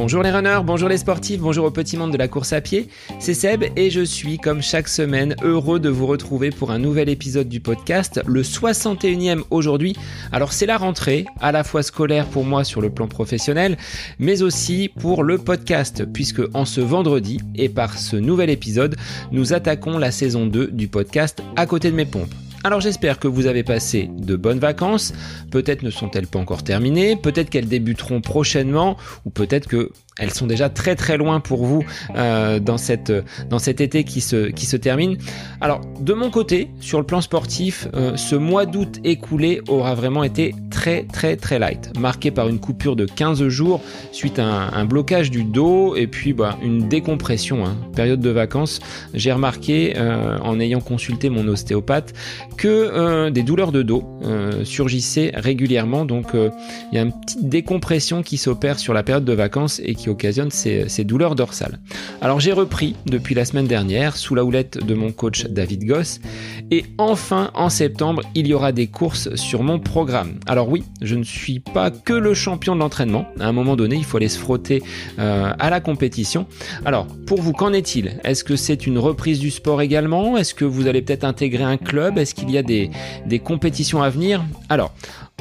Bonjour les runners, bonjour les sportifs, bonjour au petit monde de la course à pied. C'est Seb et je suis, comme chaque semaine, heureux de vous retrouver pour un nouvel épisode du podcast, le 61e aujourd'hui. Alors c'est la rentrée, à la fois scolaire pour moi sur le plan professionnel, mais aussi pour le podcast, puisque en ce vendredi et par ce nouvel épisode, nous attaquons la saison 2 du podcast À côté de mes pompes. Alors j'espère que vous avez passé de bonnes vacances, peut-être ne sont-elles pas encore terminées, peut-être qu'elles débuteront prochainement, ou peut-être que elles sont déjà très très loin pour vous euh, dans, cette, dans cet été qui se, qui se termine. Alors de mon côté, sur le plan sportif, euh, ce mois d'août écoulé aura vraiment été très très très light, marqué par une coupure de 15 jours suite à un, blocage du dos et puis bah, une décompression, hein. période de vacances. J'ai remarqué euh, en ayant consulté mon ostéopathe que des douleurs de dos surgissaient régulièrement, donc il y a une petite décompression qui s'opère sur la période de vacances et qui occasionne ces, douleurs dorsales. Alors j'ai repris depuis la semaine dernière sous la houlette de mon coach David Goss et enfin en septembre il y aura des courses sur mon programme. Alors oui, je ne suis pas que le champion de l'entraînement. À un moment donné, il faut aller se frotter euh, à la compétition. Alors pour vous, qu'en est-il? Est-ce que c'est une reprise du sport également? Est-ce que vous allez peut-être intégrer un club? Est-ce qu'il y a des, des compétitions à venir? Alors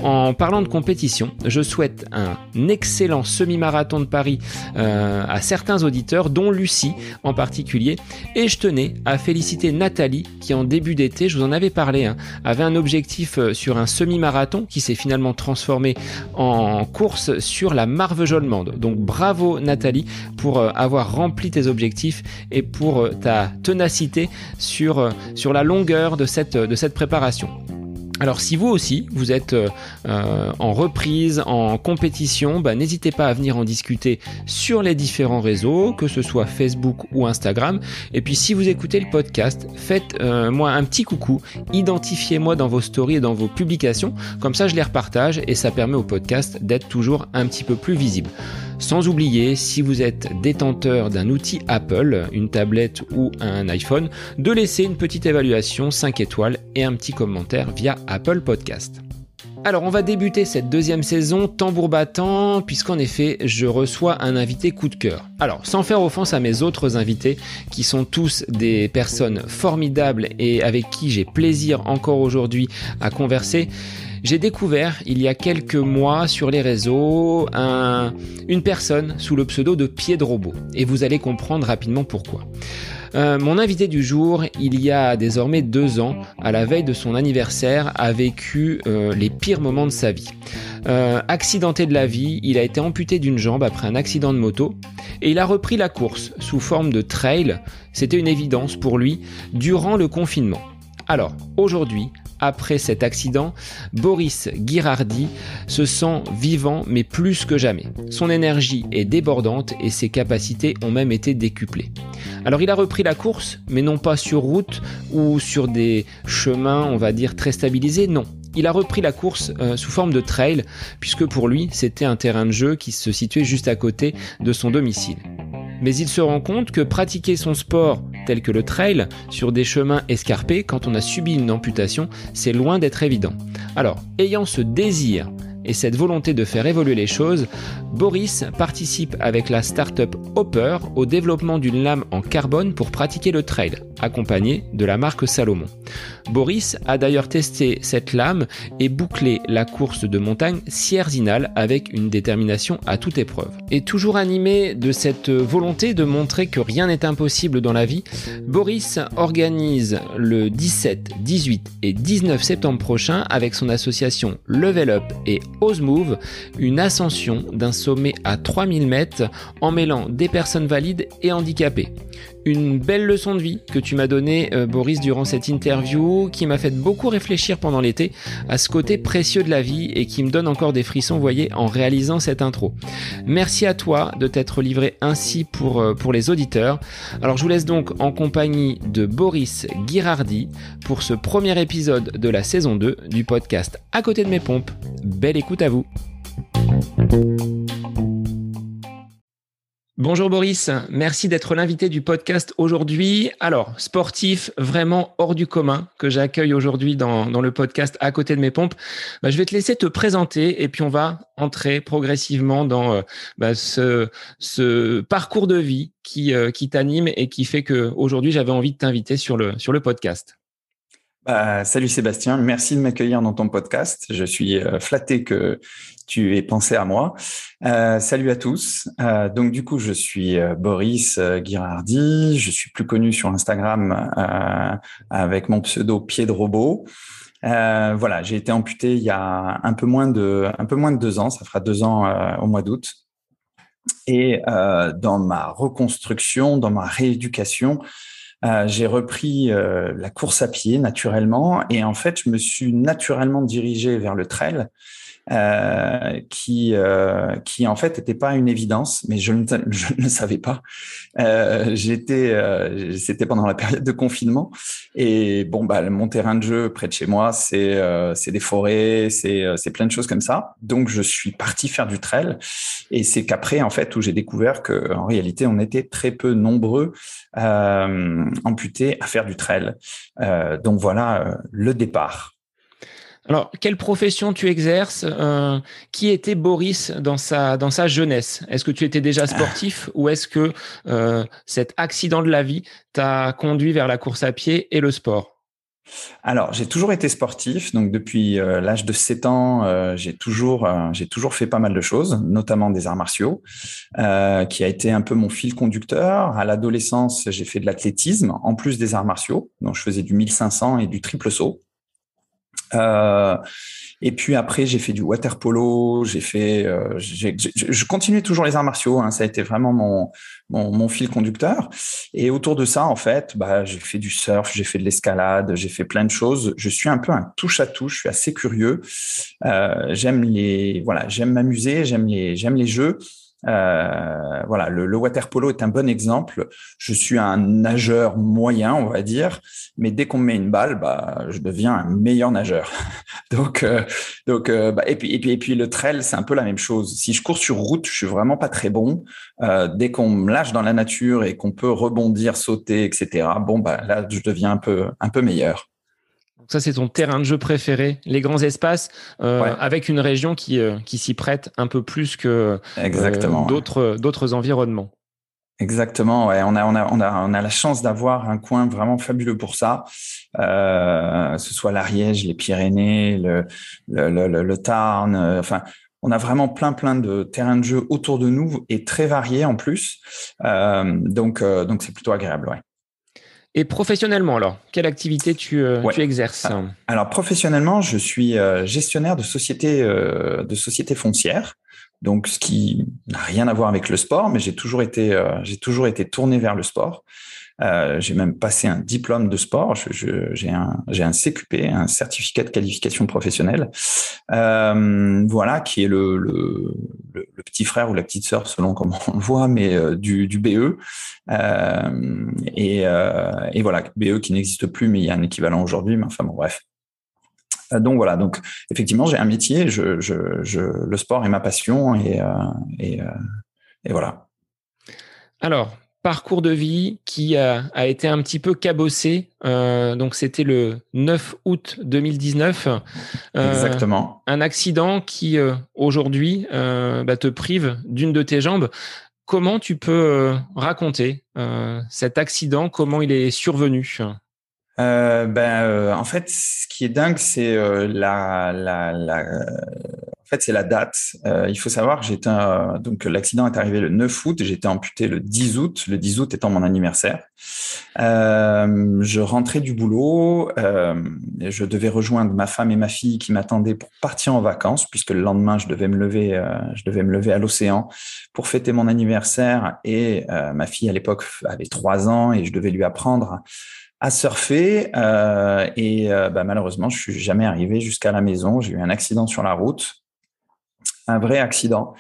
en parlant de compétition, je souhaite un excellent semi-marathon de Paris euh, à certains auditeurs, dont Lucie en particulier. Et je tenais à féliciter Nathalie, qui en début d'été, je vous en avais parlé, hein, avait un objectif euh, sur un semi-marathon qui s'est finalement transformé en course sur la Marvejols-Mende. Donc bravo Nathalie pour euh, avoir rempli tes objectifs et pour ta ténacité sur, la longueur de cette préparation. Alors si vous aussi, vous êtes euh, euh, en reprise, en compétition, bah, n'hésitez pas à venir en discuter sur les différents réseaux, que ce soit Facebook ou Instagram. Et puis si vous écoutez le podcast, faites-moi euh, un petit coucou, identifiez-moi dans vos stories et dans vos publications, comme ça je les repartage et ça permet au podcast d'être toujours un petit peu plus visible. Sans oublier, si vous êtes détenteur d'un outil Apple, une tablette ou un iPhone, de laisser une petite évaluation 5 étoiles et un petit commentaire via Apple Podcast. Alors on va débuter cette deuxième saison tambour battant puisqu'en effet je reçois un invité coup de cœur. Alors sans faire offense à mes autres invités qui sont tous des personnes formidables et avec qui j'ai plaisir encore aujourd'hui à converser, j'ai découvert il y a quelques mois sur les réseaux une personne sous le pseudo de Pied de Robot et vous allez comprendre rapidement pourquoi. Euh, mon invité du jour, il y a désormais deux ans, à la veille de son anniversaire, a vécu euh, les pires moments de sa vie. Euh, accidenté de la vie, il a été amputé d'une jambe après un accident de moto et il a repris la course sous forme de trail. C'était une évidence pour lui durant le confinement. Alors, aujourd'hui, après cet accident, Boris Girardi se sent vivant mais plus que jamais. Son énergie est débordante et ses capacités ont même été décuplées. Alors il a repris la course, mais non pas sur route ou sur des chemins, on va dire, très stabilisés, non. Il a repris la course euh, sous forme de trail, puisque pour lui, c'était un terrain de jeu qui se situait juste à côté de son domicile mais il se rend compte que pratiquer son sport tel que le trail sur des chemins escarpés quand on a subi une amputation, c'est loin d'être évident. Alors, ayant ce désir et cette volonté de faire évoluer les choses, Boris participe avec la startup Hopper au développement d'une lame en carbone pour pratiquer le trail, accompagné de la marque Salomon. Boris a d'ailleurs testé cette lame et bouclé la course de montagne Sierzinal avec une détermination à toute épreuve. Et toujours animé de cette volonté de montrer que rien n'est impossible dans la vie, Boris organise le 17, 18 et 19 septembre prochain avec son association Level Up et Move, une ascension d'un sommet à 3000 mètres en mêlant des personnes valides et handicapées. Une belle leçon de vie que tu m'as donnée, euh, Boris, durant cette interview, qui m'a fait beaucoup réfléchir pendant l'été à ce côté précieux de la vie et qui me donne encore des frissons, voyez, en réalisant cette intro. Merci à toi de t'être livré ainsi pour, euh, pour les auditeurs. Alors je vous laisse donc en compagnie de Boris Girardi pour ce premier épisode de la saison 2 du podcast À côté de mes pompes. Belle écoute à vous. Bonjour Boris, merci d'être l'invité du podcast aujourd'hui. Alors, sportif vraiment hors du commun que j'accueille aujourd'hui dans, le podcast à côté de mes pompes. Bah, je vais te laisser te présenter et puis on va entrer progressivement dans euh, bah, ce, parcours de vie qui, euh, qui t'anime et qui fait que aujourd'hui j'avais envie de t'inviter sur le, sur le podcast. Bah, salut Sébastien, merci de m'accueillir dans ton podcast. Je suis euh, flatté que tu aies pensé à moi. Euh, salut à tous. Euh, donc du coup, je suis euh, Boris Girardi. Je suis plus connu sur Instagram avec mon pseudo Pied de robot. voilà, j'ai été amputé il y a un peu moins de un peu moins de deux ans. Ça fera deux ans au mois d'août. Et dans ma reconstruction, dans ma rééducation, j'ai repris la course à pied naturellement. Et en fait je me suis naturellement dirigé vers le trail euh, qui euh, qui en fait n'était pas une évidence, mais je ne, je ne savais pas. Euh, j'étais, euh, c'était pendant la période de confinement et bon bah mon terrain de jeu près de chez moi, c'est euh, c'est des forêts, c'est c'est plein de choses comme ça. Donc je suis parti faire du trail et c'est qu'après en fait où j'ai découvert que en réalité on était très peu nombreux amputés à faire du trail. donc voilà le départ. Alors, quelle profession tu exerces euh, Qui était Boris dans sa, dans sa jeunesse? Est-ce que tu étais déjà sportif ou est-ce que euh, cet accident de la vie t'a conduit vers la course à pied et le sport? Alors, j'ai toujours été sportif, donc depuis euh, l'âge de 7 ans, j'ai toujours, j'ai toujours fait pas mal de choses, notamment des arts martiaux, qui a été un peu mon fil conducteur. À l'adolescence, j'ai fait de l'athlétisme, en plus des arts martiaux, donc je faisais du 1500 et du triple saut. Euh, et puis après, j'ai fait du water polo, j'ai fait, euh, je continue toujours les arts martiaux. Hein, ça a été vraiment mon, fil conducteur. Et autour de ça, en fait, bah, j'ai fait du surf, j'ai fait de l'escalade, j'ai fait plein de choses. Je suis un peu un touche à touche. Je suis assez curieux. Euh, j'aime les, voilà, j'aime m'amuser, j'aime les, j'aime les jeux. Euh, voilà, le, le, water polo est un bon exemple. Je suis un nageur moyen, on va dire, mais dès qu'on me met une balle, bah, je deviens un meilleur nageur. donc, euh, donc, euh, bah, et puis, et puis, et puis le trail, c'est un peu la même chose. Si je cours sur route, je suis vraiment pas très bon. Euh, dès qu'on me lâche dans la nature et qu'on peut rebondir, sauter, etc. Bon, bah là, je deviens un peu, un peu meilleur ça, c'est ton terrain de jeu préféré, les grands espaces, euh, avec une région qui, euh, qui s'y prête un peu plus que euh, d'autres d'autres environnements. Exactement, ouais. On a, on a, on a, on a la chance d'avoir un coin vraiment fabuleux pour ça. Euh, ce soit l'Ariège, les Pyrénées, le, le, le, le Tarn. enfin, on a vraiment plein, plein de terrains de jeu autour de nous et très variés en plus. donc, donc c'est plutôt agréable, ouais. Et professionnellement, alors, quelle activité tu, euh, exerces ah, Alors, professionnellement, je suis euh, gestionnaire de société, euh, de société foncière. Donc, ce qui n'a rien à voir avec le sport, mais j'ai toujours été, j'ai toujours été tourné vers le sport. Euh, j'ai même passé un diplôme de sport. j'ai un, j'ai un CQP, un certificat de qualification professionnelle. Euh, voilà, qui est le, le, le, petit frère ou la petite sœur, selon comment on le voit, mais euh, du, du BE. Euh, et, et voilà, BE qui n'existe plus, mais il y a un équivalent aujourd'hui. Mais enfin bon, bref. Donc voilà, donc effectivement, j'ai un métier, je, je, je, le sport est ma passion et, et, et voilà. Alors, parcours de vie qui a, été un petit peu cabossé. Euh, donc c'était le 9 août 2019. Euh, Exactement. Un accident qui euh, aujourd'hui bah, te prive d'une de tes jambes. Comment tu peux raconter cet accident? Comment il est survenu? Ben, en fait, ce qui est dingue, c'est la, la, la, fait, c'est la date. Euh, il faut savoir que j'étais donc l'accident est arrivé le 9 août, j'étais amputé le 10 août, le 10 août étant mon anniversaire. Euh, je rentrais du boulot, euh, je devais rejoindre ma femme et ma fille qui m'attendaient pour partir en vacances, puisque le lendemain je devais me lever, euh, je devais me lever à l'océan pour fêter mon anniversaire. Et euh, ma fille à l'époque avait trois ans et je devais lui apprendre à surfer euh, et euh, bah, malheureusement je suis jamais arrivé jusqu'à la maison. J'ai eu un accident sur la route un vrai accident.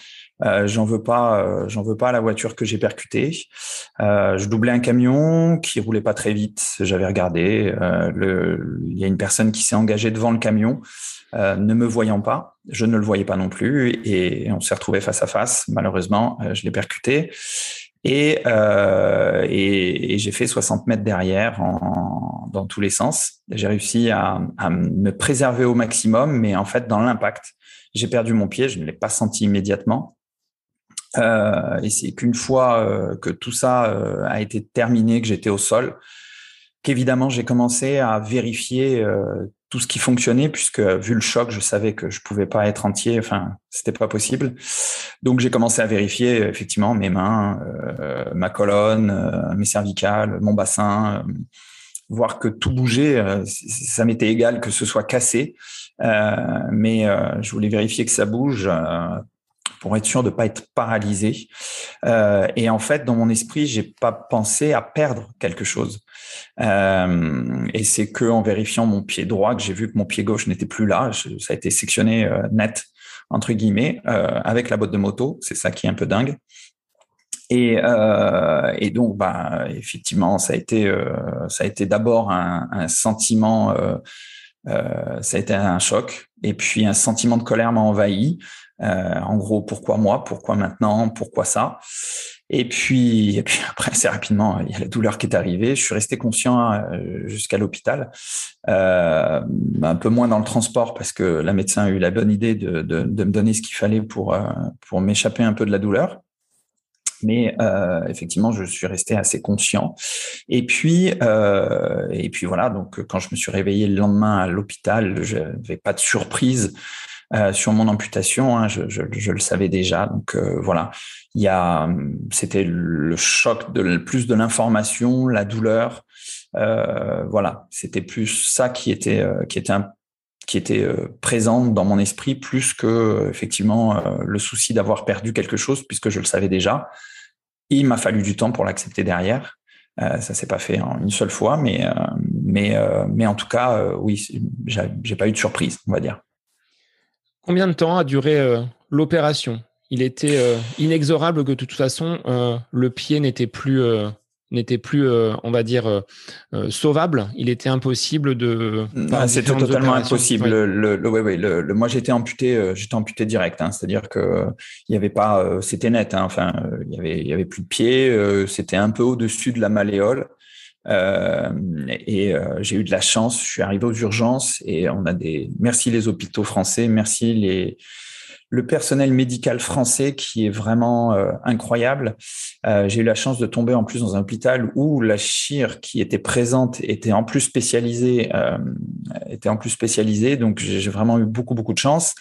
Euh, j'en veux pas, euh, j'en veux pas à la voiture que j'ai percutée. Euh, je doublais un camion qui roulait pas très vite. J'avais regardé. Euh, il y a une personne qui s'est engagée devant le camion, euh, ne me voyant pas. Je ne le voyais pas non plus, et on s'est retrouvé face à face. Malheureusement, je l'ai percuté. Et, euh, et, j'ai fait 60 mètres derrière en, dans tous les sens. J'ai réussi à, à, me préserver au maximum, mais en fait, dans l'impact, j'ai perdu mon pied. Je ne l'ai pas senti immédiatement. Euh, et c'est qu'une fois euh, que tout ça euh, a été terminé, que j'étais au sol, qu'évidemment j'ai commencé à vérifier tout ce qui fonctionnait, puisque vu le choc, je savais que je pouvais pas être entier, enfin, c'était pas possible. Donc j'ai commencé à vérifier effectivement mes mains, ma colonne, mes cervicales, mon bassin, voir que tout bougeait. ça m'était égal que ce soit cassé, mais je voulais vérifier que ça bouge pour être sûr de pas être paralysé. Euh, et en fait, dans mon esprit, j'ai pas pensé à perdre quelque chose. Euh, et c'est que en vérifiant mon pied droit que j'ai vu que mon pied gauche n'était plus là. ça a été sectionné euh, net entre guillemets euh, avec la botte de moto. C'est ça qui est un peu dingue. Et, euh, et donc, bah, effectivement, ça a été, ça a été d'abord un, un, sentiment. ça a été un choc et puis un sentiment de colère m'a envahi euh, en gros, pourquoi moi? Pourquoi maintenant? Pourquoi ça? Et puis, et puis après, assez rapidement, il y a la douleur qui est arrivée. Je suis resté conscient euh, jusqu'à l'hôpital, euh, un peu moins dans le transport parce que la médecin a eu la bonne idée de, de, de me donner ce qu'il fallait pour, euh, pour m'échapper un peu de la douleur. Mais euh, effectivement, je suis resté assez conscient. Et puis, euh, et puis voilà. Donc, quand je me suis réveillé le lendemain à l'hôpital, je n'avais pas de surprise euh, sur mon amputation. Hein, je, je, je, le savais déjà. Donc euh, voilà, il y a, c'était le choc de plus de l'information, la douleur. Euh, voilà, c'était plus ça qui était qui était un, qui était présent dans mon esprit plus que effectivement le souci d'avoir perdu quelque chose puisque je le savais déjà. Il m'a fallu du temps pour l'accepter derrière. Euh, ça s'est pas fait une seule fois, mais mais mais en tout cas, oui, j'ai pas eu de surprise, on va dire. Combien de temps a duré euh, l'opération? Il était euh, inexorable que de toute façon, euh, le pied n'était plus, n'était plus on va dire, sauvable. Il était impossible de. C'était totalement impossible. Le, le, le, moi, j'étais amputé, j'étais amputé direct. Hein, C'est-à-dire que il y avait pas, c'était net. Hein, enfin, il y avait, il y avait plus de pied. c'était un peu au-dessus de la malléole. Euh, et euh, j'ai eu de la chance. Je suis arrivé aux urgences et on a des. Merci les hôpitaux français, merci les le personnel médical français qui est vraiment euh, incroyable. Euh, j'ai eu la chance de tomber en plus dans un hôpital où la chire qui était présente était en plus spécialisée, euh, était en plus spécialisée. Donc j'ai vraiment eu beaucoup beaucoup de chance.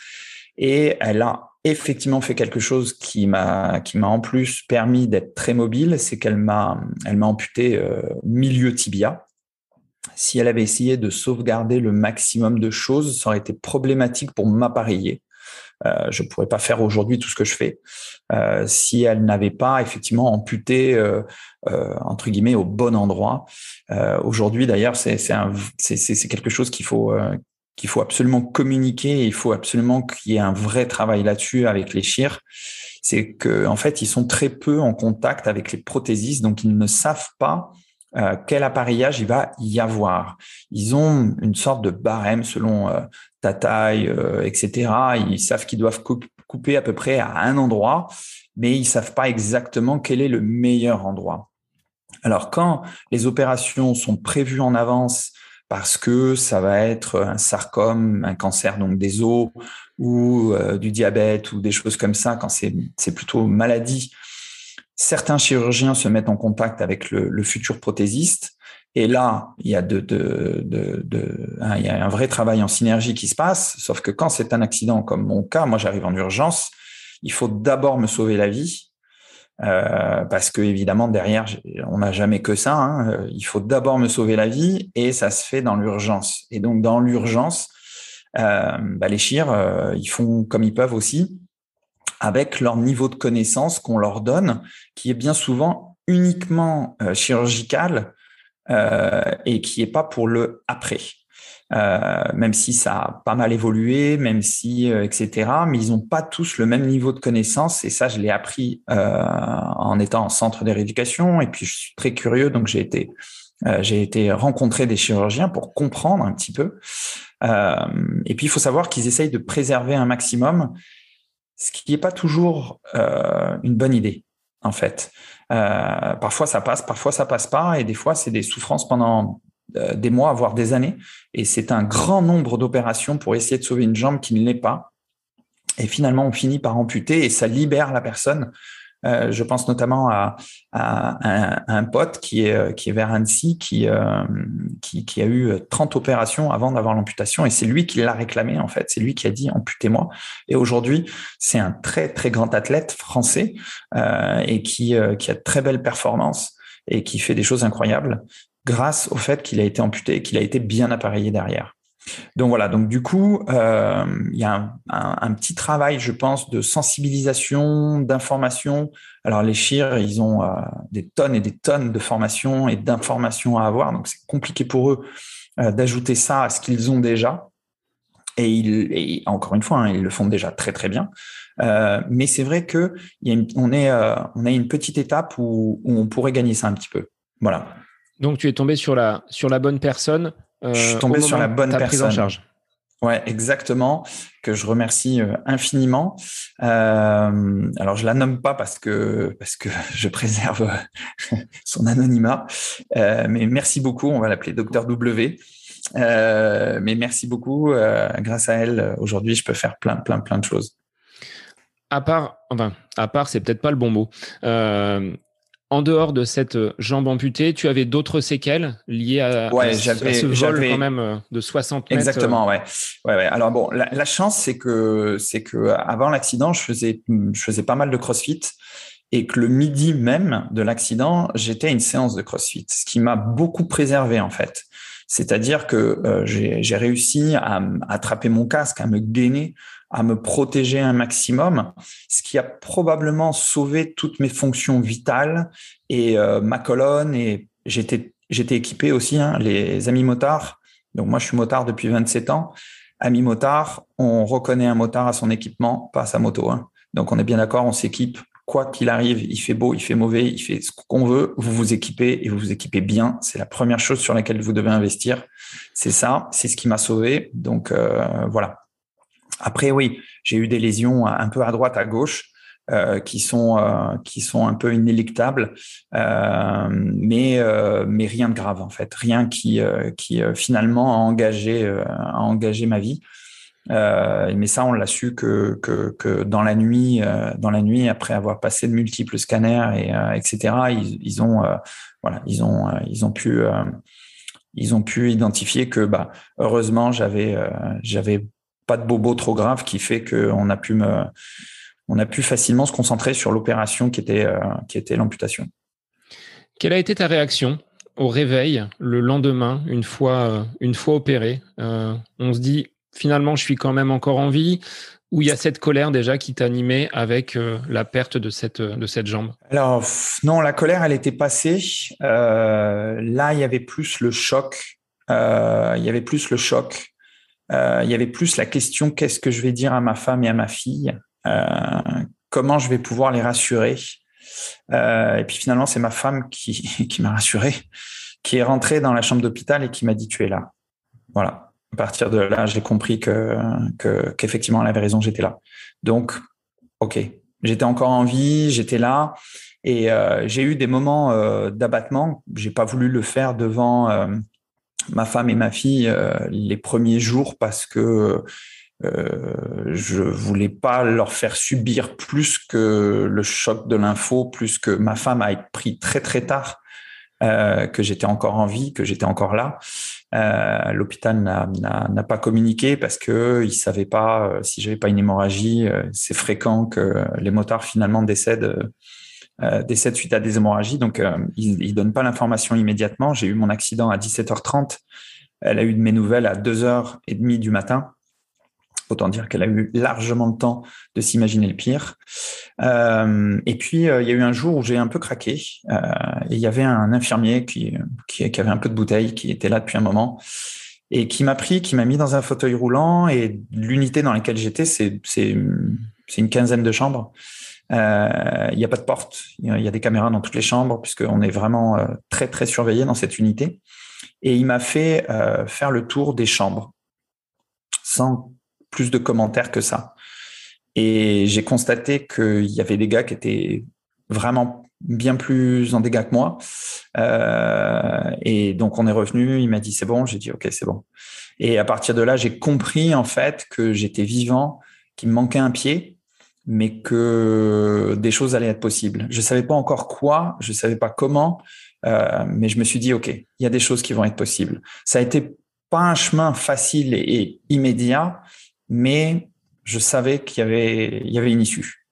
Et elle a effectivement fait quelque chose qui m'a qui m'a en plus permis d'être très mobile, c'est qu'elle m'a elle m'a amputé euh, milieu tibia. Si elle avait essayé de sauvegarder le maximum de choses, ça aurait été problématique pour m'appareiller. Euh, je pourrais pas faire aujourd'hui tout ce que je fais euh, si elle n'avait pas effectivement amputé euh, entre guillemets au bon endroit. Aujourd'hui d'ailleurs c'est quelque chose qu'il faut qu'il faut absolument communiquer, il faut absolument qu'il y ait un vrai travail là-dessus avec les chires, c'est que en fait ils sont très peu en contact avec les prothésistes, donc ils ne savent pas quel appareillage il va y avoir. Ils ont une sorte de barème selon ta taille, euh, etc. Ils savent qu'ils doivent couper à peu près à un endroit, mais ils savent pas exactement quel est le meilleur endroit. Alors quand les opérations sont prévues en avance parce que ça va être un sarcome, un cancer donc des os ou euh, du diabète ou des choses comme ça quand c'est plutôt maladie. Certains chirurgiens se mettent en contact avec le futur prothésiste et là il y a de, de, de, hein, il y a un vrai travail en synergie qui se passe. Sauf que quand c'est un accident comme mon cas, moi j'arrive en urgence, il faut d'abord me sauver la vie euh, parce que évidemment derrière on n'a jamais que ça. Hein. Euh, il faut d'abord me sauver la vie et ça se fait dans l'urgence. Et donc dans l'urgence, euh, bah, les chires euh, ils font comme ils peuvent aussi avec leur niveau de connaissance qu'on leur donne, qui est bien souvent uniquement chirurgical et qui est pas pour le après. Euh, même si ça a pas mal évolué, même si euh, etc. Mais ils n'ont pas tous le même niveau de connaissance et ça je l'ai appris euh, en étant en centre de rééducation et puis je suis très curieux donc j'ai été j'ai été rencontrer des chirurgiens pour comprendre un petit peu. et puis il faut savoir qu'ils essayent de préserver un maximum, ce qui n'est pas toujours une bonne idée fait. parfois ça passe, parfois ça passe pas, et des fois c'est des souffrances pendant des mois, voire des années. Et c'est un grand nombre d'opérations pour essayer de sauver une jambe qui ne l'est pas. Et finalement, on finit par amputer et ça libère la personne euh, je pense notamment à, un, pote qui est, qui est vers Annecy, qui, euh, qui, a eu 30 opérations avant d'avoir l'amputation, et c'est lui qui l'a réclamé en fait. C'est lui qui a dit amputez-moi. Et aujourd'hui, c'est un très très grand athlète français euh, et qui, qui a de très belles performances et qui fait des choses incroyables grâce au fait qu'il a été amputé et qu'il a été bien appareillé derrière. Donc voilà, donc du coup, euh, il y a un, petit travail, je pense, de sensibilisation, d'information. Alors les chires, ils ont euh, des tonnes et des tonnes de formations et d'informations à avoir, donc c'est compliqué pour eux euh, d'ajouter ça à ce qu'ils ont déjà. Et, encore une fois, hein, ils le font déjà très très bien. mais c'est vrai que on est, on a une petite étape où, on pourrait gagner ça un petit peu. Voilà. Donc tu es tombé sur la bonne personne je suis euh, tombé sur la bonne personne. en charge. Ouais, exactement. Que je remercie euh, infiniment. Euh, alors je la nomme pas parce que parce que je préserve son anonymat, mais merci beaucoup. On va l'appeler Docteur W. mais merci beaucoup. grâce à elle, aujourd'hui, je peux faire plein plein plein de choses. À part, enfin, à part, c'est peut-être pas le bon mot en dehors de cette euh, jambe amputée, tu avais d'autres séquelles liées à, ce vol quand même euh, de 60 mètres. Exactement, ouais. ouais, ouais. Alors bon, la, chance c'est que c'est que avant l'accident, je faisais je faisais pas mal de CrossFit et que le midi même de l'accident, j'étais à une séance de CrossFit, ce qui m'a beaucoup préservé en fait. C'est-à-dire que euh, j'ai réussi à, attraper mon casque, à me gainer à me protéger un maximum, ce qui a probablement sauvé toutes mes fonctions vitales et euh, ma colonne. Et j'étais équipé aussi, hein, les amis motards. Donc moi, je suis motard depuis 27 ans. Amis motards, on reconnaît un motard à son équipement, pas à sa moto. Hein. Donc on est bien d'accord, on s'équipe. Quoi qu'il arrive, il fait beau, il fait mauvais, il fait ce qu'on veut. Vous vous équipez et vous vous équipez bien. C'est la première chose sur laquelle vous devez investir. C'est ça, c'est ce qui m'a sauvé. Donc euh, voilà. Après, oui, j'ai eu des lésions un peu à droite, à gauche. Euh, qui sont euh, qui sont un peu inéluctables, euh, mais mais rien de grave en fait, rien qui qui finalement a engagé a engagé ma vie. Mais ça, on l'a su que, que, que dans la nuit, dans la nuit, après avoir passé de multiples scanners et etc. Ils, ont voilà, ils ont ils ont pu ils ont pu identifier que bah heureusement j'avais j'avais pas de bobo trop grave qui fait qu'on a pu me, on a pu facilement se concentrer sur l'opération qui était, euh, qui était l'amputation. Quelle a été ta réaction au réveil le lendemain, une fois, euh, une fois opéré? Euh, On se dit finalement, je suis quand même encore en vie ou il y a cette colère déjà qui t'animait avec la perte de cette, de cette jambe Alors, non, la colère, elle était passée. là, il y avait plus le choc. il y avait plus le choc euh, il y avait plus la question qu'est-ce que je vais dire à ma femme et à ma fille, euh, comment je vais pouvoir les rassurer? Euh, et puis finalement, c'est ma femme qui, qui m'a rassuré, qui est rentrée dans la chambre d'hôpital et qui m'a dit tu es là. Voilà. À partir de là, j'ai compris que qu'effectivement elle avait raison, j'étais là. Donc, ok, j'étais encore en vie, j'étais là. Et euh, j'ai eu des moments euh, d'abattement. J'ai pas voulu le faire devant euh, ma femme et ma fille euh, les premiers jours parce que euh, je voulais pas leur faire subir plus que le choc de l'info, plus que ma femme a pris très très tard euh, que j'étais encore en vie, que j'étais encore là. Euh, L'hôpital n'a pas communiqué parce que il savait pas euh, si j'avais pas une hémorragie. C'est fréquent que les motards finalement décèdent euh, décède suite à des hémorragies. Donc, euh, il ne donne pas l'information immédiatement. J'ai eu mon accident à 17h30. Elle a eu de mes nouvelles à 2h30 du matin. Autant dire qu'elle a eu largement le temps de s'imaginer le pire. Euh, et puis, euh, il y a eu un jour où j'ai un peu craqué. Euh, et il y avait un infirmier qui, qui, avait un peu de bouteille, qui était là depuis un moment, et qui m'a pris, qui m'a mis dans un fauteuil roulant. Et l'unité dans laquelle j'étais, c'est une quinzaine de chambres. Euh, il n'y a pas de porte, il y a des caméras dans toutes les chambres puisqu'on est vraiment euh, très très surveillé dans cette unité. Et il m'a fait faire le tour des chambres sans plus de commentaires que ça. Et j'ai constaté qu'il y avait des gars qui étaient vraiment bien plus en dégâts que moi. Euh, et donc on est revenu, il m'a dit c'est bon, j'ai dit ok c'est bon. Et à partir de là, j'ai compris en fait que j'étais vivant, qu'il me manquait un pied, mais que des choses allaient être possibles. Je savais pas encore quoi, je savais pas comment, euh, mais je me suis dit ok, il y a des choses qui vont être possibles. Ça a été pas un chemin facile et, immédiat, mais je savais qu'il y avait, il y avait une issue.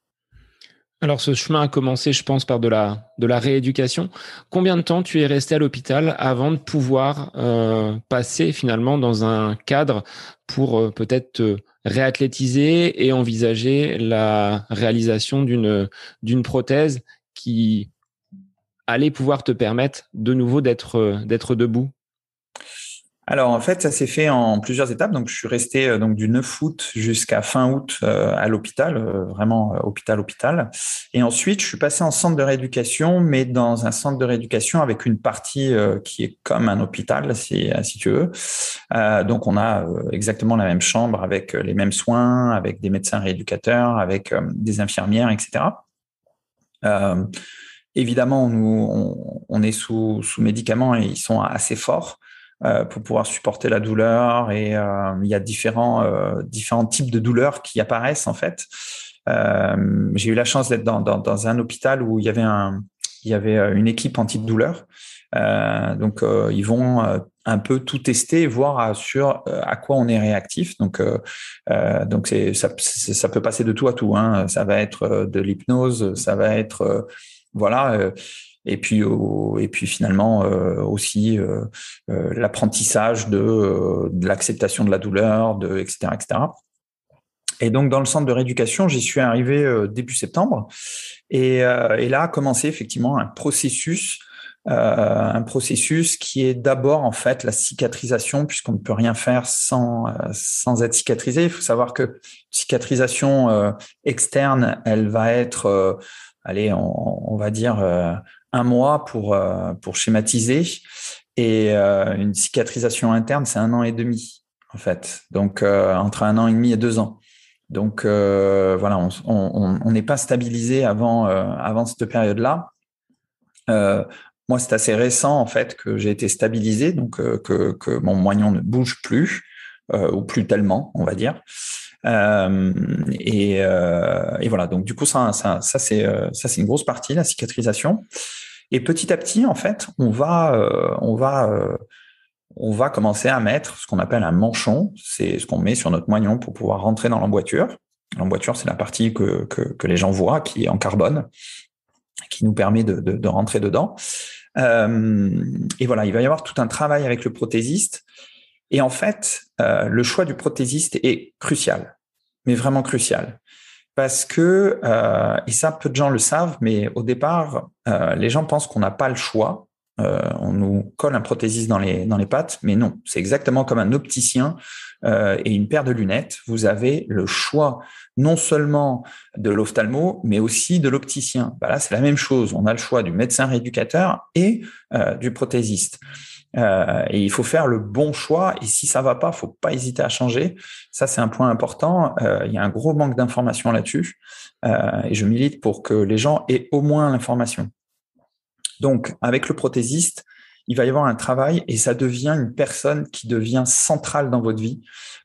Alors ce chemin a commencé, je pense, par de la, de la rééducation. Combien de temps tu es resté à l'hôpital avant de pouvoir euh, passer finalement dans un cadre pour euh, peut-être te réathlétiser et envisager la réalisation d'une prothèse qui allait pouvoir te permettre de nouveau d'être debout? Alors en fait, ça s'est fait en plusieurs étapes. Donc je suis resté euh, donc du 9 août jusqu'à fin août euh, à l'hôpital, euh, vraiment hôpital hôpital. Et ensuite, je suis passé en centre de rééducation, mais dans un centre de rééducation avec une partie qui est comme un hôpital, si, tu veux. donc on a exactement la même chambre avec les mêmes soins, avec des médecins rééducateurs, avec des infirmières, etc. évidemment, on, on est sous, sous médicaments et ils sont assez forts. Euh, pour pouvoir supporter la douleur. Et euh, il y a différents, euh, différents types de douleurs qui apparaissent en fait. J'ai eu la chance d'être dans, dans, un hôpital où il y avait, un, il y avait une équipe antidouleur. Donc, ils vont un peu tout tester, voir sur à quoi on est réactif. Donc, donc c'est ça, ça peut passer de tout à tout. Hein. Ça va être de l'hypnose, ça va être voilà et puis et puis finalement euh, aussi euh, euh, l'apprentissage de, de l'acceptation de la douleur, de etc etc. Et donc dans le centre de rééducation, j'y suis arrivé début septembre et, et, là a commencé effectivement un processus. un processus qui est d'abord en fait la cicatrisation puisqu'on ne peut rien faire sans sans être cicatrisé. Il faut savoir que cicatrisation externe, elle va être allez, on, on va dire un mois pour, euh, pour schématiser. Et euh, une cicatrisation interne, c'est un an et demi, en fait. Donc, euh, entre un an et demi et deux ans. Donc, voilà, on n'est pas stabilisé avant, avant cette période-là. moi, c'est assez récent, en fait, que j'ai été stabilisé, donc que, que mon moignon ne bouge plus, ou plus tellement, on va dire. Et, voilà, donc du coup, ça, ça c'est ça c'est une grosse partie, la cicatrisation. Et petit à petit, en fait, on va, euh, euh, on va commencer à mettre ce qu'on appelle un manchon. C'est ce qu'on met sur notre moignon pour pouvoir rentrer dans l'emboîture. L'emboîture, c'est la partie que, les gens voient, qui est en carbone, qui nous permet de, rentrer dedans. Euh, et voilà, il va y avoir tout un travail avec le prothésiste. Et en fait, le choix du prothésiste est crucial, mais vraiment crucial parce que, euh, et ça peu de gens le savent, mais au départ, euh, les gens pensent qu'on n'a pas le choix. Euh, on nous colle un prothésiste dans les, dans les pattes, mais non, c'est exactement comme un opticien euh, et une paire de lunettes. Vous avez le choix non seulement de l'ophtalmo, mais aussi de l'opticien. Bah là, c'est la même chose. On a le choix du médecin rééducateur et du prothésiste. Euh, et il faut faire le bon choix. Et si ça va pas, faut pas hésiter à changer. Ça, c'est un point important. Euh, il y a un gros manque d'informations là-dessus. Euh, et je milite pour que les gens aient au moins l'information. Donc, avec le prothésiste, il va y avoir un travail et ça devient une personne qui devient centrale dans votre vie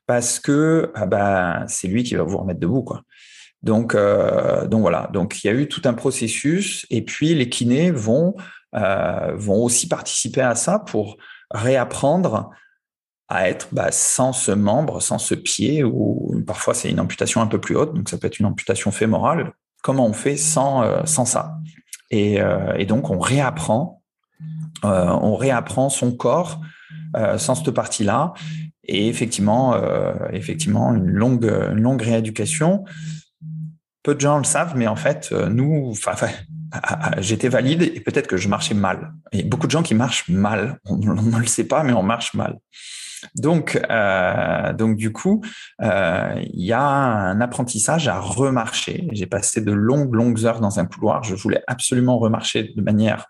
parce que ah bah, c'est lui qui va vous remettre debout. Quoi. Donc, euh, donc voilà. Donc, il y a eu tout un processus et puis les kinés vont euh, vont aussi participer à ça pour réapprendre à être bah, sans ce membre, sans ce pied, ou parfois c'est une amputation un peu plus haute, donc ça peut être une amputation fémorale. Comment on fait sans, euh, sans ça? Et, euh, et, donc on réapprend, on réapprend son corps sans cette partie-là, et effectivement, effectivement une longue, longue rééducation. Peu de gens le savent, mais en fait, nous, enfin, j'étais valide et peut-être que je marchais mal. Il y a beaucoup de gens qui marchent mal. On ne le sait pas, mais on marche mal. Donc, euh, donc du coup, euh, il y a un apprentissage à remarcher. J'ai passé de longues, longues heures dans un couloir. Je voulais absolument remarcher de manière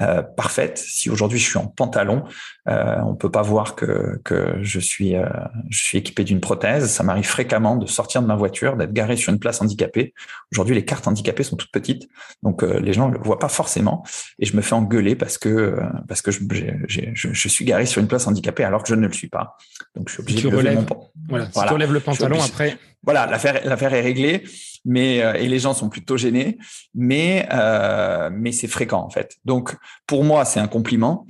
euh, parfaite. Si aujourd'hui je suis en pantalon, euh, on peut pas voir que, que je suis euh, je suis équipé d'une prothèse. Ça m'arrive fréquemment de sortir de ma voiture, d'être garé sur une place handicapée. Aujourd'hui, les cartes handicapées sont toutes petites, donc euh, les gens le voient pas forcément. Et je me fais engueuler parce que euh, parce que je, je, je, suis garé sur une place handicapée alors que je ne le suis pas. Donc je suis obligé de relèves, mon... voilà, Si tu relèves le pantalon après. Voilà, l'affaire est réglée mais euh, et les gens sont plutôt gênés, mais euh, mais c'est fréquent en fait. Donc pour moi c'est un compliment,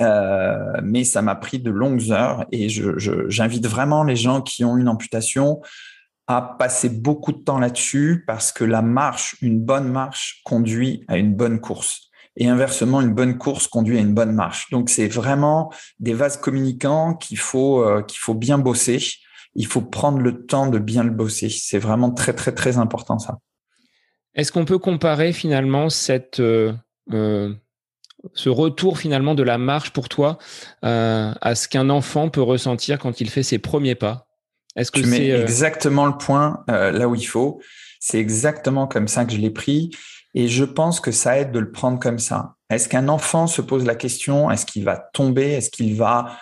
euh, mais ça m'a pris de longues heures et j'invite vraiment les gens qui ont une amputation à passer beaucoup de temps là-dessus parce que la marche, une bonne marche conduit à une bonne course. Et inversement, une bonne course conduit à une bonne marche. Donc, c'est vraiment des vases communicants qu'il faut, qu'il faut bien bosser il faut prendre le temps de bien le bosser. C'est vraiment très, très, très important ça. Est-ce qu'on peut comparer finalement cette, euh, euh, ce retour finalement de la marche pour toi euh, à ce qu'un enfant peut ressentir quand il fait ses premiers pas? Est-ce que c'est exactement le point là où il faut C'est exactement comme ça que je l'ai pris. Et je pense que ça aide de le prendre comme ça. Est-ce qu'un enfant se pose la question, est-ce qu'il va tomber, est-ce qu'il va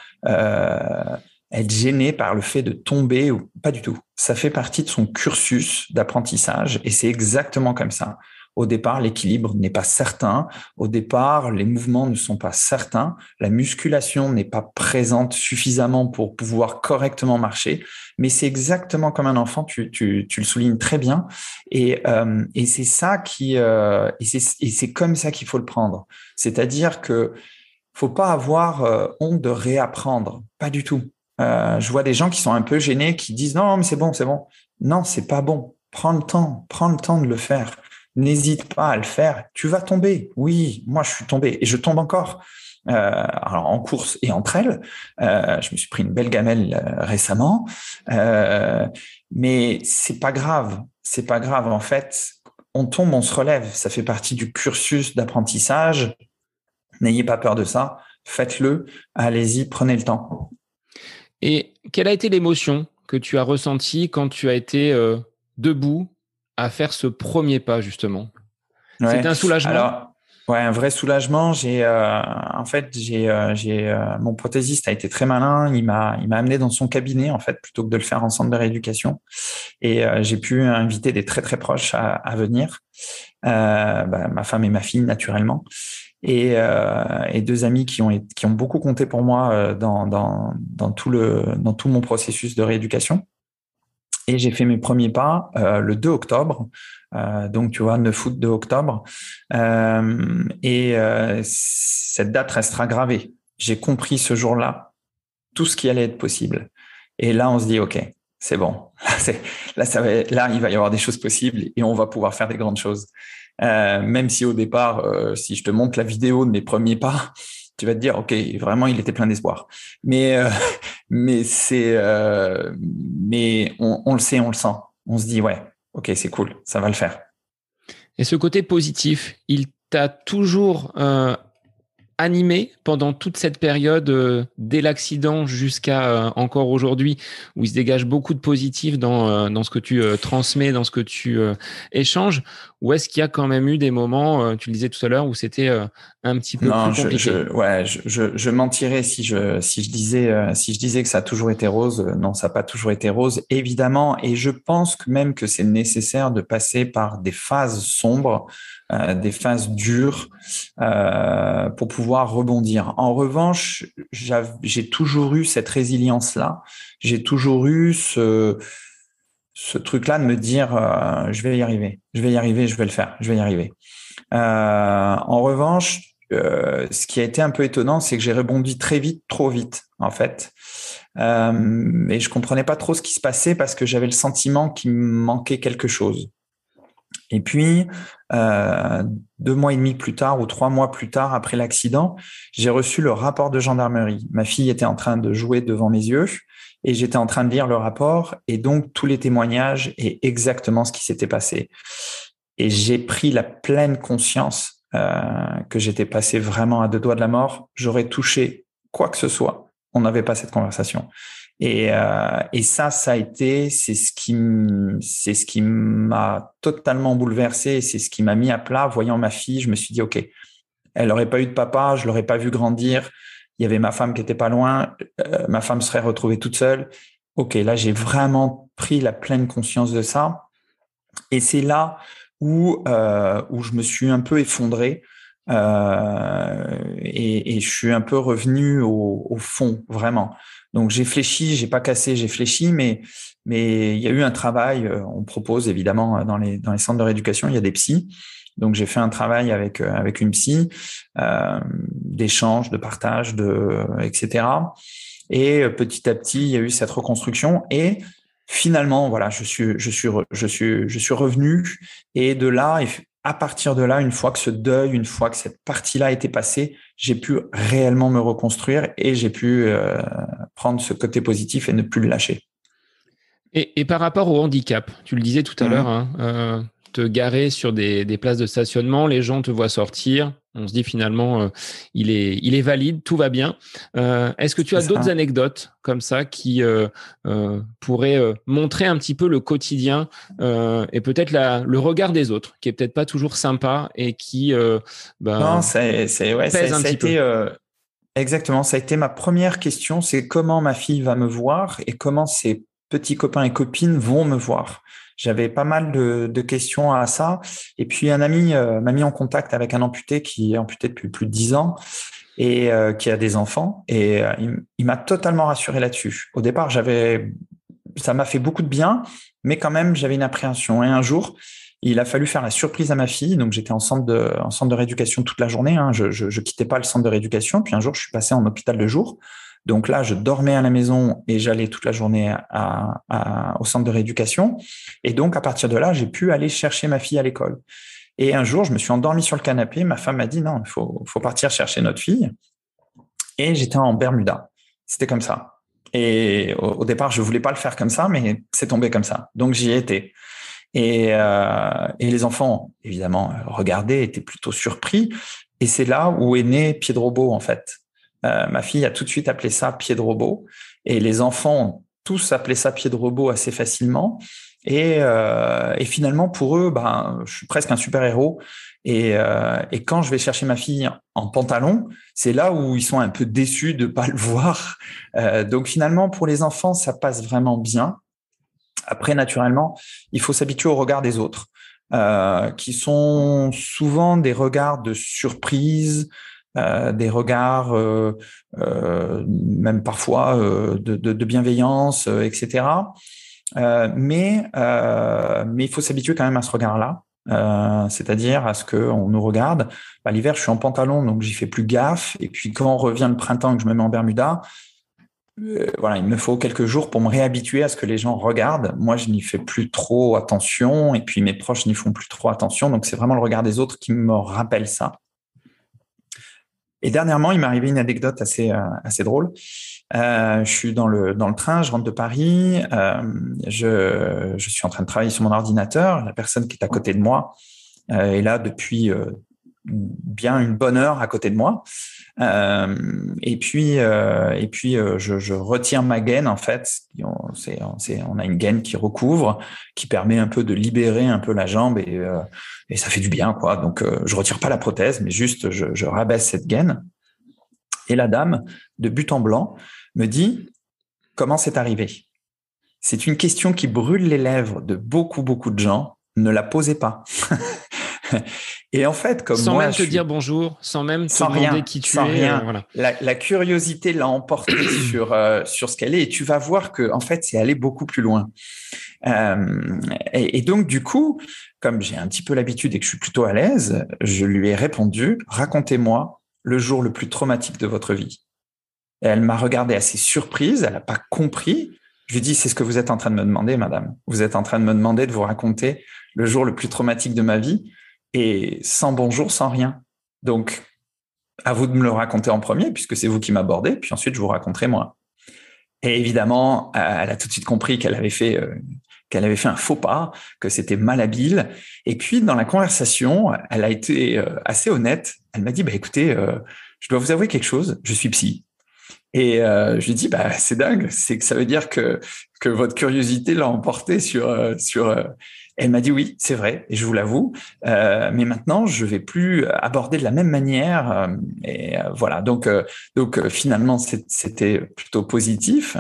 être gêné par le fait de tomber ou pas du tout. Ça fait partie de son cursus d'apprentissage et c'est exactement comme ça. Au départ, l'équilibre n'est pas certain. Au départ, les mouvements ne sont pas certains. La musculation n'est pas présente suffisamment pour pouvoir correctement marcher. Mais c'est exactement comme un enfant. Tu, tu, tu le soulignes très bien. Et, euh, et c'est ça qui euh, et c'est comme ça qu'il faut le prendre. C'est-à-dire que faut pas avoir euh, honte de réapprendre. Pas du tout. Euh, je vois des gens qui sont un peu gênés, qui disent non, mais c'est bon, c'est bon. Non, c'est pas bon. Prends le temps, prends le temps de le faire. N'hésite pas à le faire. Tu vas tomber. Oui, moi je suis tombé et je tombe encore. Euh, alors en course et entre elles, euh, je me suis pris une belle gamelle euh, récemment, mais c'est pas grave. C'est pas grave. En fait, on tombe, on se relève. Ça fait partie du cursus d'apprentissage. N'ayez pas peur de ça. Faites-le. Allez-y, prenez le temps. Et quelle a été l'émotion que tu as ressentie quand tu as été euh, debout à faire ce premier pas justement? C'était un soulagement? Alors, ouais, un vrai soulagement. J'ai, euh, en fait, j'ai, euh, j'ai, mon prothésiste a été très malin. Il m'a, il m'a amené dans son cabinet en fait plutôt que de le faire en centre de rééducation. Et j'ai pu inviter des très très proches à, à venir. Bah, ma femme et ma fille naturellement et, euh, et, deux amis qui ont, qui ont beaucoup compté pour moi euh, dans, dans, dans, tout le, dans tout mon processus de rééducation. Et j'ai fait mes premiers pas euh, le 2 octobre, euh, donc tu vois, 9 août 2 octobre. Euh, et cette date restera gravée. J'ai compris ce jour-là tout ce qui allait être possible. Et là, on se dit, OK, c'est bon. Là, là, ça va, là, il va y avoir des choses possibles et on va pouvoir faire des grandes choses. Euh, même si au départ, euh, si je te montre la vidéo de mes premiers pas, tu vas te dire, ok, vraiment, il était plein d'espoir. Mais euh, mais c'est mais on, le sait, on le sent. On se dit, ouais, ok, c'est cool, ça va le faire. Et ce côté positif, il t'a toujours animé pendant toute cette période, dès l'accident jusqu'à encore aujourd'hui, où il se dégage beaucoup de positifs dans, dans ce que tu transmets, dans ce que tu échanges, ou est-ce qu'il y a quand même eu des moments, tu le disais tout à l'heure, où c'était un petit peu non, plus compliqué? je, ouais, je, je, mentirais si je, si, je disais, si je disais que ça a toujours été rose. Non, ça n'a pas toujours été rose, évidemment. Et je pense que même que c'est nécessaire de passer par des phases sombres euh, des phases dures euh, pour pouvoir rebondir. En revanche, j'ai toujours eu cette résilience-là. J'ai toujours eu ce, ce truc-là de me dire euh, je vais y arriver, je vais y arriver, je vais le faire, je vais y arriver. en revanche, ce qui a été un peu étonnant, c'est que j'ai rebondi très vite, trop vite, en fait. Euh, et je comprenais pas trop ce qui se passait parce que j'avais le sentiment qu'il me manquait quelque chose. Et puis, euh, deux mois et demi plus tard ou trois mois plus tard après l'accident, j'ai reçu le rapport de gendarmerie. Ma fille était en train de jouer devant mes yeux et j'étais en train de lire le rapport et donc tous les témoignages et exactement ce qui s'était passé. Et j'ai pris la pleine conscience euh, que j'étais passé vraiment à deux doigts de la mort. J'aurais touché quoi que ce soit. On n'avait pas cette conversation. Et, euh, ça, ça a été, c'est ce qui, c'est ce qui m'a totalement bouleversé, c'est ce qui m'a mis à plat. Voyant ma fille, je me suis dit, ok, Elle n'aurait pas eu de papa, je l'aurais pas vu grandir. Il y avait ma femme qui était pas loin, euh, ma femme serait retrouvée toute seule. Ok, là j'ai vraiment pris la pleine conscience de ça, et c'est là où euh, où je me suis un peu effondré euh, et, et, je suis un peu revenu au, au fond vraiment. Donc j'ai fléchi, j'ai pas cassé, j'ai fléchi, mais mais il y a eu un travail. Euh, on propose évidemment dans les dans les centres de rééducation, il y a des psys. Donc j'ai fait un travail avec euh, avec une psy, euh, d'échange, de partage, de etc. Et petit à petit, il y a eu cette reconstruction et finalement, voilà, je suis je suis je suis je suis revenu et de là à partir de là, une fois que ce deuil, une fois que cette partie-là été passée, j'ai pu réellement me reconstruire et j'ai pu euh, prendre ce côté positif et ne plus le lâcher. Et, par rapport au handicap, tu le disais tout à mmh. l'heure, hein, euh, te garer sur des, places de stationnement, les gens te voient sortir, on se dit finalement, euh, il, est, il est valide, tout va bien. Euh, est-ce que tu as d'autres anecdotes comme ça qui euh, pourraient montrer un petit peu le quotidien et peut-être le regard des autres, qui est peut-être pas toujours sympa et qui ben, non, c'est, ouais, pèse un petit peu? Exactement, ça a été ma première question, c'est comment ma fille va me voir et comment ses petits copains et copines vont me voir. J'avais pas mal de, de, questions à ça. Et puis un ami euh, m'a mis en contact avec un amputé qui est amputé depuis plus de dix ans et euh, qui a des enfants. Et euh, il, m'a totalement rassuré là-dessus. Au départ, j'avais, ça m'a fait beaucoup de bien, mais quand même, j'avais une appréhension. Et un jour, il a fallu faire la surprise à ma fille. Donc, j'étais en centre de, en centre de rééducation toute la journée. Hein. Je, je, je quittais pas le centre de rééducation. Puis un jour, je suis passé en hôpital de jour. Donc là, je dormais à la maison et j'allais toute la journée au centre de rééducation. Et donc, à partir de là, j'ai pu aller chercher ma fille à l'école. Et un jour, je me suis endormi sur le canapé. Ma femme m'a dit non, il faut, partir chercher notre fille. Et j'étais en Bermuda. C'était comme ça. Et au, départ, je voulais pas le faire comme ça, mais c'est tombé comme ça. Donc j'y. Et, euh, et les enfants, évidemment, regardaient, étaient plutôt surpris. Et c'est là où est né Pied de Robot, en fait. Euh, ma fille a tout de suite appelé ça pied de robot. Et les enfants ont tous appelé ça pied de robot assez facilement. Et, euh, et finalement, pour eux, ben, je suis presque un super-héros. Et, euh, et, quand je vais chercher ma fille en pantalon, c'est là où ils sont un peu déçus de pas le voir. Euh, donc finalement, pour les enfants, ça passe vraiment bien. Après, naturellement, il faut s'habituer au regard des autres, euh, qui sont souvent des regards de surprise, euh, des regards, euh, euh, même parfois de, bienveillance, etc. mais mais il faut s'habituer quand même à ce regard-là. c'est-à-dire à ce qu'on nous regarde. Bah, l'hiver, je suis en pantalon, donc j'y fais plus gaffe. Et puis quand revient le printemps et que je me mets en Bermuda, voilà, il me faut quelques jours pour me réhabituer à ce que les gens regardent. Moi, je n'y fais plus trop attention, et puis mes proches n'y font plus trop attention. Donc c'est vraiment le regard des autres qui me rappelle ça. Et dernièrement, il m'est arrivé une anecdote assez euh, assez drôle. Euh, je suis dans le dans le train, je rentre de Paris, euh, je je suis en train de travailler sur mon ordinateur. La personne qui est à côté de moi euh, est là depuis euh, bien une bonne heure à côté de moi. Euh, et puis, euh, et puis euh, je, je, retire ma gaine en fait. On, c'est, on a une gaine qui recouvre, qui permet un peu de libérer un peu la jambe et, et ça fait du bien quoi. Donc je retire pas la prothèse, mais juste je, je rabaisse cette gaine. Et la dame, de but en blanc, me dit comment c'est arrivé? C'est une question qui brûle les lèvres de beaucoup beaucoup de gens. Ne la posez pas. Et en fait, comme sans même te dire bonjour, sans même te sans demander qui tu es, rien. Euh, la, la, curiosité l'a emporté sur euh, sur ce qu'elle est, et tu vas voir que en fait, c'est aller beaucoup plus loin. Euh, et, et, donc du coup, comme j'ai un petit peu l'habitude et que je suis plutôt à l'aise, je lui ai répondu racontez-moi le jour le plus traumatique de votre vie. Elle m'a regardé assez surprise, elle n'a pas compris. Je lui dit c'est ce que vous êtes en train de me demander, madame. Vous êtes en train de me demander de vous raconter le jour le plus traumatique de ma vie et sans bonjour, sans rien. Donc, à vous de me le raconter en premier, puisque c'est vous qui m'abordez, puis ensuite je vous raconterai moi. Et évidemment, elle a tout de suite compris qu'elle avait fait euh, qu'elle avait fait un faux pas, que c'était malhabile. Et puis dans la conversation, elle a été euh, assez honnête. Elle m'a dit "Bah écoutez, je dois vous avouer quelque chose. Je suis psy." Et je lui dis "Bah c'est dingue. C'est que ça veut dire que que votre curiosité l'a emporté sur sur Elle m'a dit oui, c'est vrai, et je vous l'avoue. Euh, mais maintenant, je vais plus aborder de la même manière. Euh, et euh, voilà. Donc, donc finalement, c'était plutôt positif.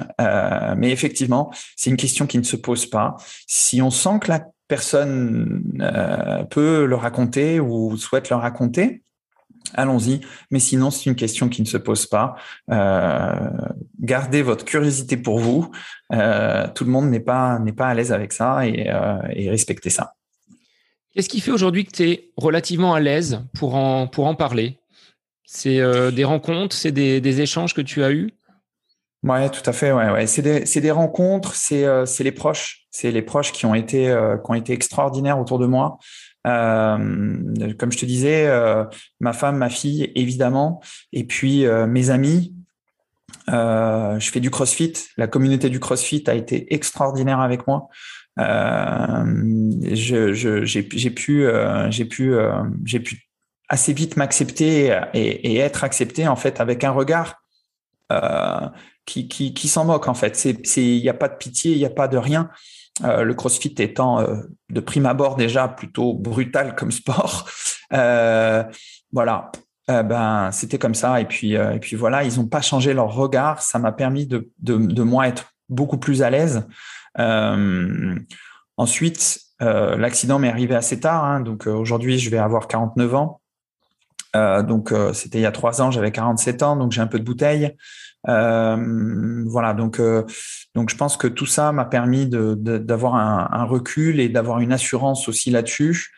mais effectivement, c'est une question qui ne se pose pas. Si on sent que la personne peut le raconter ou souhaite le raconter, allons-y. Mais sinon, c'est une question qui ne se pose pas. Euh, gardez votre curiosité pour vous. Euh, tout le monde n'est pas n'est pas à l'aise avec ça et, euh, et respectez ça. Qu'est-ce qui fait aujourd'hui que tu es relativement à l'aise pour en pour en parler? C'est des rencontres, c'est des, des, échanges que tu as eus? Ouais, tout à fait. Ouais, ouais. C'est des, des, rencontres, c'est les proches, c'est les proches qui ont été qui ont été extraordinaires autour de moi. Euh, comme je te disais, euh, ma femme, ma fille, évidemment, et puis euh, mes amis. je fais du CrossFit. La communauté du CrossFit a été extraordinaire avec moi. j'ai pu, assez vite m'accepter et, être accepté en fait avec un regard qui, qui, qui s'en moque en fait. Il n'y a pas de pitié, il n'y a pas de rien. Euh, le CrossFit étant euh, de prime abord déjà plutôt brutal comme sport. Euh, voilà, ben c'était comme ça. Et puis et puis voilà, ils n'ont pas changé leur regard. Ça m'a permis de, de, moi être beaucoup plus à l'aise. ensuite, l'accident m'est arrivé assez tard. Hein. donc aujourd'hui, je vais avoir 49 ans. donc c'était il y a trois ans, j'avais 47 ans, donc j'ai un peu de bouteille. Euh, voilà, donc euh, donc je pense que tout ça m'a permis d'avoir un, recul et d'avoir une assurance aussi là-dessus.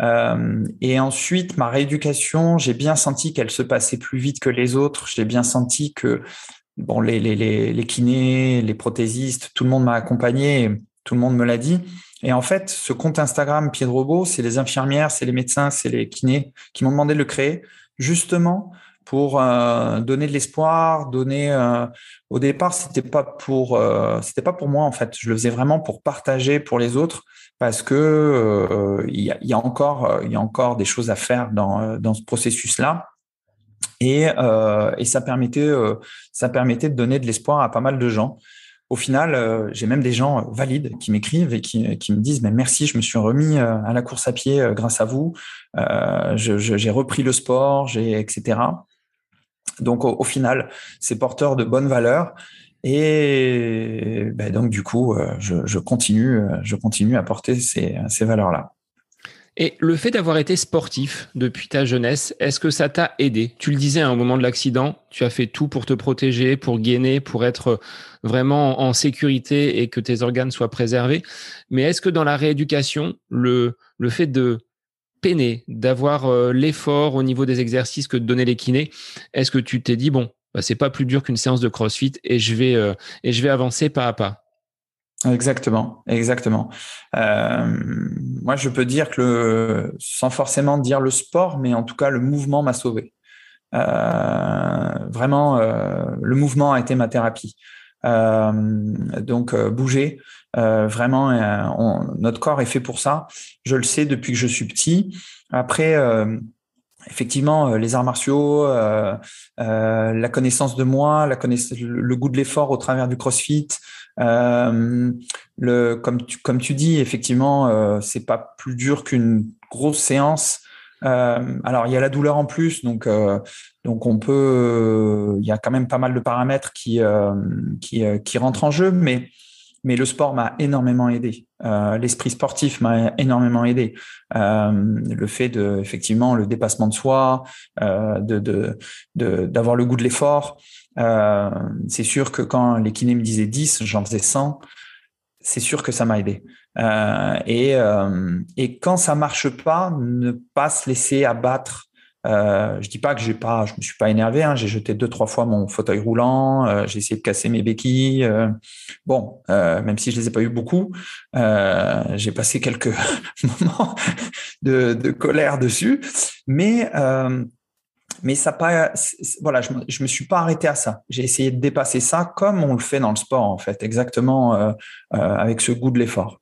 Euh, et ensuite, ma rééducation, j'ai bien senti qu'elle se passait plus vite que les autres. J'ai bien senti que bon, les, les, les, les kinés, les prothésistes, tout le monde m'a accompagné, tout le monde me l'a dit. Et en fait, ce compte Instagram Pied de Robot, c'est les infirmières, c'est les médecins, c'est les kinés qui m'ont demandé de le créer, justement pour euh, donner de l'espoir, donner. Euh, au départ, c'était pas pour, euh, c'était pas pour moi en fait. Je le faisais vraiment pour partager pour les autres parce que il y a, y, a, encore, il y a encore des choses à faire dans dans ce processus-là. Et, et ça permettait, ça permettait de donner de l'espoir à pas mal de gens. Au final, j'ai même des gens valides qui m'écrivent et qui, qui, me disent mais merci, je me suis remis à la course à pied grâce à vous. j'ai repris le sport, j'ai etc. Donc au, final, c'est porteur de bonnes valeurs. Et ben, donc du coup, euh, je, continue, euh, je continue à porter ces, valeurs-là. Et le fait d'avoir été sportif depuis ta jeunesse, est-ce que ça t'a aidé? Tu le disais à un moment de l'accident, tu as fait tout pour te protéger, pour gainer, pour être vraiment en sécurité et que tes organes soient préservés. Mais est-ce que dans la rééducation, le, le fait de peiner, d'avoir euh, l'effort au niveau des exercices que de donner les kinés, est-ce que tu t'es dit, bon, bah, c'est pas plus dur qu'une séance de CrossFit et je vais, euh, et je vais avancer pas à pas? Exactement, exactement. Euh, moi, je peux dire que, sans forcément dire le sport, mais en tout cas, le mouvement m'a sauvé. vraiment, le mouvement a été ma thérapie. donc, bouger, euh, vraiment, euh, notre corps est fait pour ça. Je le sais depuis que je suis petit. Après, euh, effectivement, les arts martiaux, la connaissance de moi, la connaissance, le goût de l'effort au travers du CrossFit. le, comme tu, comme tu dis, effectivement, c'est pas plus dur qu'une grosse séance. alors il y a la douleur en plus, donc donc on peut, il y a quand même pas mal de paramètres qui qui, qui rentrent en jeu, mais mais le sport m'a énormément aidé. Euh, L'esprit sportif m'a énormément aidé. Euh, le fait de, effectivement, le dépassement de soi, euh, de d'avoir le goût de l'effort. Euh, c'est sûr que quand les kinés me disaient 10, j'en faisais 100. C'est sûr que ça m'a aidé. Euh, et, euh, et quand ça marche pas, ne pas se laisser abattre euh, je dis pas que j'ai pas, je me suis pas énervé. Hein, j'ai jeté deux trois fois mon fauteuil roulant. Euh, j'ai essayé de casser mes béquilles. Euh, bon, euh, même si je les ai pas eu beaucoup, j'ai passé quelques moments de, colère dessus. Mais mais ça pas, voilà, je, je me suis pas arrêté à ça. J'ai essayé de dépasser ça comme on le fait dans le sport en fait, exactement avec ce goût de l'effort.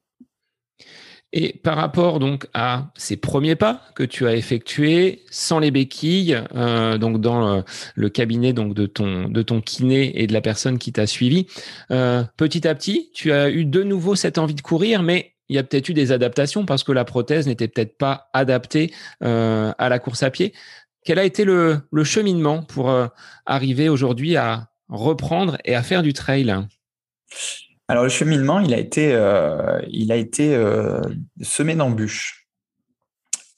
Et par rapport donc à ces premiers pas que tu as effectués sans les béquilles, euh, donc dans le, le, cabinet donc de ton de ton kiné et de la personne qui t'a suivi, euh, petit à petit, tu as eu de nouveau cette envie de courir, mais il y a peut-être eu des adaptations parce que la prothèse n'était peut-être pas adaptée euh, à la course à pied. Quel a été le, cheminement pour euh, arriver aujourd'hui à reprendre et à faire du trail? Alors le cheminement, il a été, euh, il a été semé d'embûches.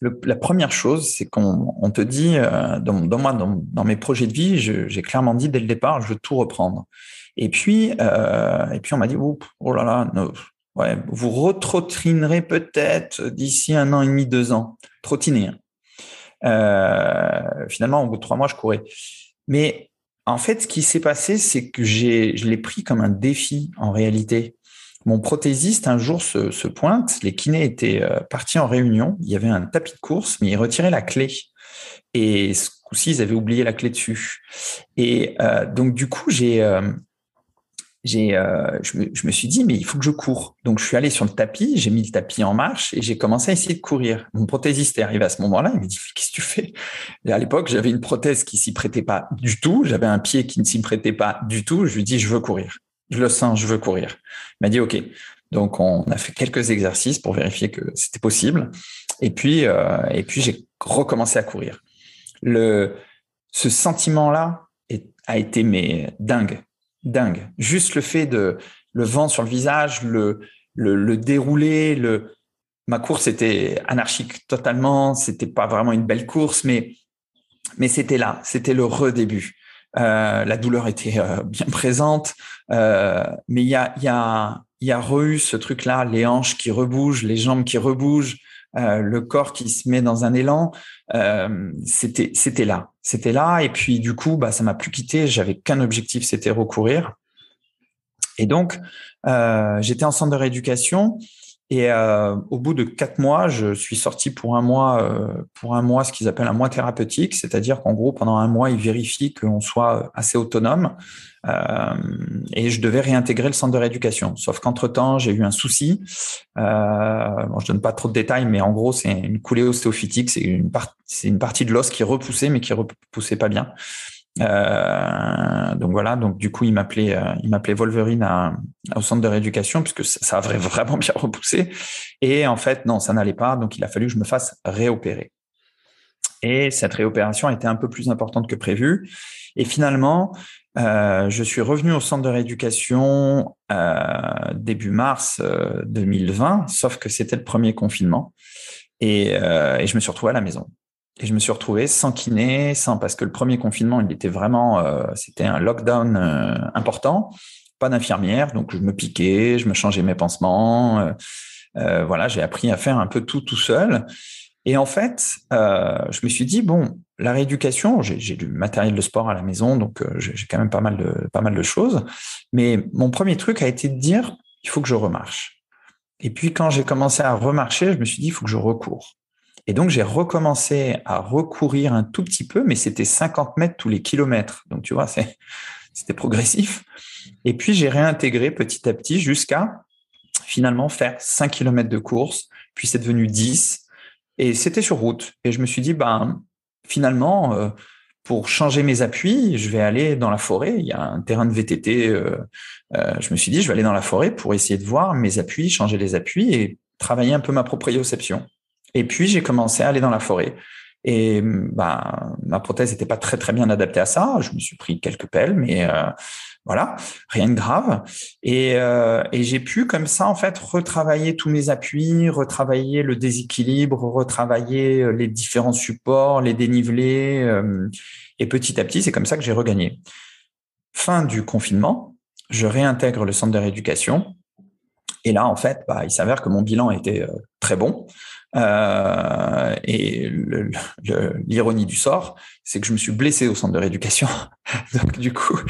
la première chose, c'est qu'on te dit, dans, moi, dans, mes projets de vie, j'ai clairement dit dès le départ, je veux tout reprendre. Et puis, et puis on m'a dit, oh, là là, Ouais, vous retrottinerez peut-être d'ici un an et demi, deux ans. Trottiner. Hein. Euh, finalement, au bout de trois mois, je courais. Mais en fait, ce qui s'est passé, c'est que j'ai, je l'ai pris comme un défi en réalité. Mon prothésiste, un jour, se, pointe. Les kinés étaient euh, partis en réunion. Il y avait un tapis de course, mais ils retiraient la clé. Et ce coup-ci, ils avaient oublié la clé dessus. Et euh, donc, du coup, j'ai j'ai, euh, je, me, suis dit, mais il faut que je cours. Donc, je suis allé sur le tapis, j'ai mis le tapis en marche et j'ai commencé à essayer de courir. Mon prothésiste est arrivé à ce moment-là, il m'a dit, qu'est-ce que tu fais? À l'époque, j'avais une prothèse qui s'y prêtait pas du tout, j'avais un pied qui ne s'y prêtait pas du tout. Je lui dis, je veux courir. Je le sens, je veux courir. Il m'a dit, OK. Donc, on a fait quelques exercices pour vérifier que c'était possible. Et puis, euh, et puis j'ai recommencé à courir. Le, ce sentiment-là a été mais dingue dingue. Juste le fait de le vent sur le visage, le, le, dérouler, le, ma course était anarchique totalement. C'était pas vraiment une belle course, mais, mais c'était là. C'était le redébut. Euh, la douleur était euh, bien présente, euh, mais il y a, y a, y a re ce truc-là, les hanches qui rebougent, les jambes qui rebougent, euh, le corps qui se met dans un élan. Euh, c'était c'était là, c'était là. Et puis du coup, bah ça m'a plus quitté. J'avais qu'un objectif, c'était recourir. Et donc euh, j'étais en centre de rééducation et euh, au bout de quatre mois, je suis sorti pour un mois, euh, pour un mois, ce qu'ils appellent un mois thérapeutique, c'est-à-dire qu'en gros, pendant un mois, ils vérifient qu'on soit assez autonome. Euh, et je devais réintégrer le centre de rééducation. Sauf qu'entre temps, j'ai eu un souci. Euh, bon, je donne pas trop de détails, mais en gros, c'est une coulée ostéophytique. C'est une, une partie de l'os qui repoussait, mais qui repoussait pas bien. Euh, donc voilà, donc du coup, il m'appelait, euh, il m'appelait Wolverine au centre de rééducation puisque ça, avait vraiment bien repoussé. Et en fait, non, ça n'allait pas. Donc il a fallu que je me fasse réopérer. Et cette réopération a été un peu plus importante que prévu. Et finalement, euh, je suis revenu au centre de rééducation début mars 2020, sauf que c'était le premier confinement. Et, et, je me suis retrouvé à la maison. Et je me suis retrouvé sans kiné, sans parce que le premier confinement, il était vraiment, euh, c'était un lockdown euh, important, pas d'infirmière, donc je me piquais, je me changeais mes pansements, euh, voilà, j'ai appris à faire un peu tout tout seul. Et en fait, je me suis dit bon, la rééducation, j'ai du matériel de sport à la maison, donc j'ai quand même pas mal de pas mal de choses. Mais mon premier truc a été de dire il faut que je remarche. Et puis quand j'ai commencé à remarcher, je me suis dit il faut que je recours. Et donc, j'ai recommencé à recourir un tout petit peu, mais c'était 50 mètres tous les kilomètres. Donc, tu vois, c'était progressif. Et puis, j'ai réintégré petit à petit jusqu'à finalement faire 5 kilomètres de course. Puis, c'est devenu 10. Et c'était sur route. Et je me suis dit, ben, finalement, euh, pour changer mes appuis, je vais aller dans la forêt. Il y a un terrain de VTT. Euh, euh, je me suis dit, je vais aller dans la forêt pour essayer de voir mes appuis, changer les appuis et travailler un peu ma proprioception. Et puis, j'ai commencé à aller dans la forêt. Et bah, ma prothèse n'était pas très très bien adaptée à ça. Je me suis pris quelques pelles, mais euh, voilà, rien de grave. Et, euh, et j'ai pu comme ça en fait retravailler tous mes appuis, retravailler le déséquilibre, retravailler euh, les différents supports, les dénivelés. Et petit à petit, c'est comme ça que j'ai regagné. Fin du confinement, je réintègre le centre de rééducation. Et là, en fait, bah, il s'avère que mon bilan était très bon. Euh, et l'ironie du sort, c'est que je me suis blessé au centre de rééducation. Donc du coup,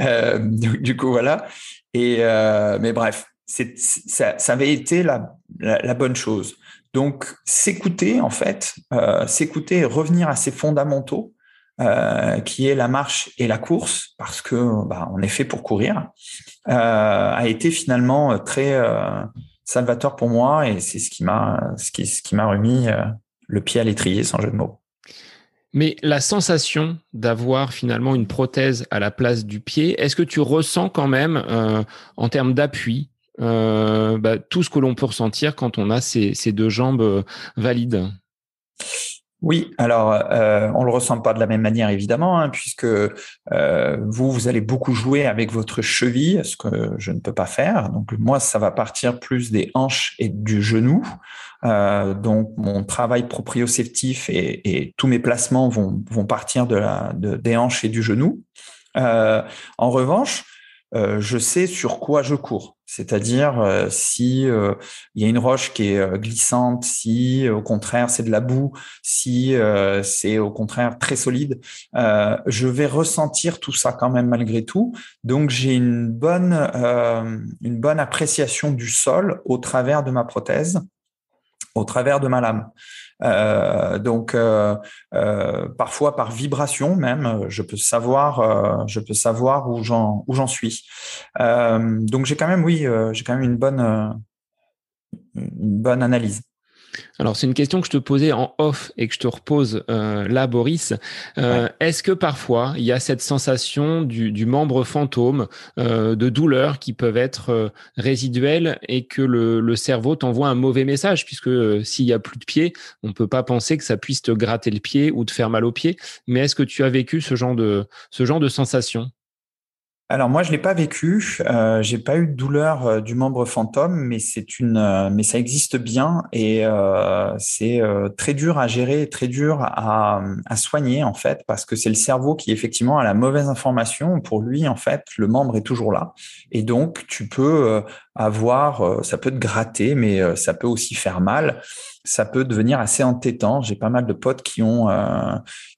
euh, du, coup voilà. Et euh, mais bref, ça, ça, avait été la, la, bonne chose. Donc s'écouter en fait, euh, s'écouter et revenir à ses fondamentaux, euh, qui est la marche et la course, parce que bah, on est fait pour courir, euh, a été finalement très salvateur pour moi et c'est ce qui m'a ce qui, ce qui m'a remis euh, le pied à l'étrier sans jeu de mots. Mais la sensation d'avoir finalement une prothèse à la place du pied, est-ce que tu ressens quand même euh, en termes d'appui bah, tout ce que l'on peut ressentir quand on a ces, ces deux jambes valides? Oui, alors euh, on le ressent pas de la même manière évidemment, hein, puisque euh, vous vous allez beaucoup jouer avec votre cheville, ce que je ne peux pas faire. Donc moi, ça va partir plus des hanches et du genou. Euh, donc mon travail proprioceptif et, et, tous mes placements vont, vont partir de la, de, des hanches et du genou. Euh, en revanche, euh, je sais sur quoi je cours. C'est-à-dire euh, si euh, il y a une roche qui est glissante, si au contraire c'est de la boue, si c'est au contraire très solide, je vais ressentir tout ça quand même malgré tout. Donc j'ai une bonne une bonne appréciation du sol au travers de ma prothèse, au travers de ma lame. Euh, donc euh, euh, parfois par vibration même, je peux savoir, je peux savoir où j'en où j'en suis. donc j'ai quand même oui, j'ai quand même une bonne une bonne analyse. Alors, c'est une question que je te posais en off et que je te repose euh, là, Boris. Euh, est-ce que parfois, il y a cette sensation du, membre fantôme, euh, de douleur qui peuvent être résiduelles et que le, cerveau t'envoie un mauvais message? Puisque s'il n'y a plus de pied, on ne peut pas penser que ça puisse te gratter le pied ou te faire mal au pied. Mais est-ce que tu as vécu ce genre de, ce genre de sensation? Alors moi je l'ai pas vécu, euh, j'ai pas eu de douleur euh, du membre fantôme, mais c'est une, euh, mais ça existe bien et euh, c'est très dur à gérer, très dur à, à soigner en fait, parce que c'est le cerveau qui effectivement a la mauvaise information. Pour lui en fait, le membre est toujours là et donc tu peux avoir, ça peut te gratter, mais ça peut aussi faire mal. Ça peut devenir assez entêtant. J'ai pas mal de potes qui ont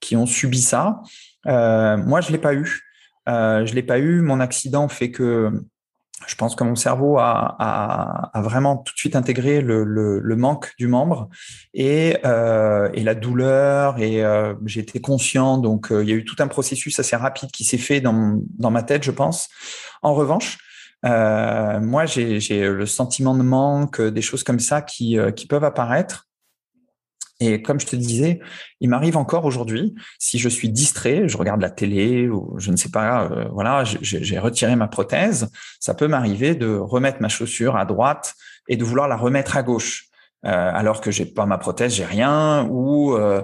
qui ont subi ça. moi je l'ai pas eu. Euh, je l'ai pas eu. Mon accident fait que je pense que mon cerveau a, a, a vraiment tout de suite intégré le, le, le manque du membre et, euh, et la douleur. Et euh, été conscient. Donc, euh, il y a eu tout un processus assez rapide qui s'est fait dans, dans ma tête, je pense. En revanche, euh, moi, j'ai le sentiment de manque, des choses comme ça qui, qui peuvent apparaître. Et comme je te disais, il m'arrive encore aujourd'hui, si je suis distrait, je regarde la télé ou je ne sais pas, euh, voilà, j'ai retiré ma prothèse, ça peut m'arriver de remettre ma chaussure à droite et de vouloir la remettre à gauche. Euh, alors que j'ai pas ma prothèse, j'ai rien, ou euh,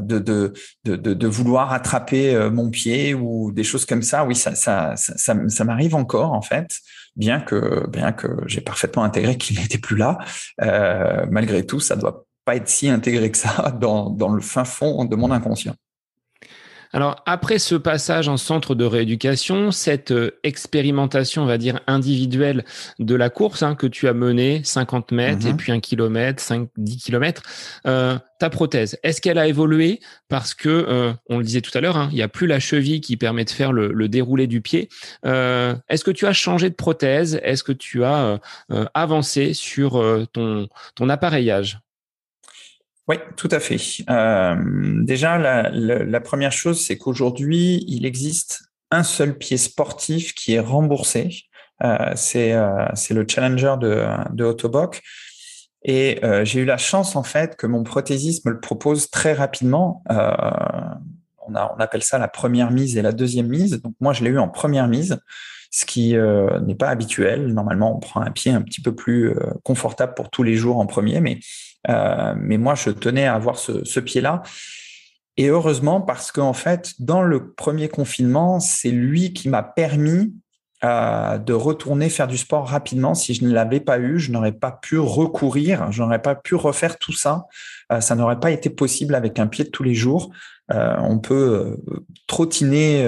de, vouloir attraper mon pied ou des choses comme ça. Oui, ça, ça, m'arrive encore en fait, bien que bien que j'ai parfaitement intégré qu'il n'était plus là. Malgré tout, ça doit pas être si intégré que ça dans, dans le fin fond de mon inconscient. Alors, après ce passage en centre de rééducation, cette euh, expérimentation, on va dire, individuelle de la course hein, que tu as menée, 50 mètres et mhm. puis 1 km, 5, 10 km, euh, ta prothèse, est-ce qu'elle a évolué? Parce que, euh, on le disait tout à l'heure, hein, il n'y a plus la cheville qui permet de faire le, le déroulé du pied. Euh, est-ce que tu as changé de prothèse? Est-ce que tu as avancé sur ton, ton appareillage? Oui, tout à fait. Euh, déjà, la, la, première chose, c'est qu'aujourd'hui, il existe un seul pied sportif qui est remboursé. Euh, c'est euh, le Challenger de, de Autoboc. Et euh, j'ai eu la chance, en fait, que mon prothésiste me le propose très rapidement. Euh, on, a, on appelle ça la première mise et la deuxième mise. Donc, moi, je l'ai eu en première mise ce qui euh, n'est pas habituel. Normalement, on prend un pied un petit peu plus euh, confortable pour tous les jours en premier, mais, euh, mais moi, je tenais à avoir ce, pied-là. Et heureusement, parce qu'en fait, dans le premier confinement, c'est lui qui m'a permis euh, de retourner faire du sport rapidement. Si je ne l'avais pas eu, je n'aurais pas pu recourir, je n'aurais pas pu refaire tout ça. Euh, ça n'aurait pas été possible avec un pied de tous les jours. On peut trottiner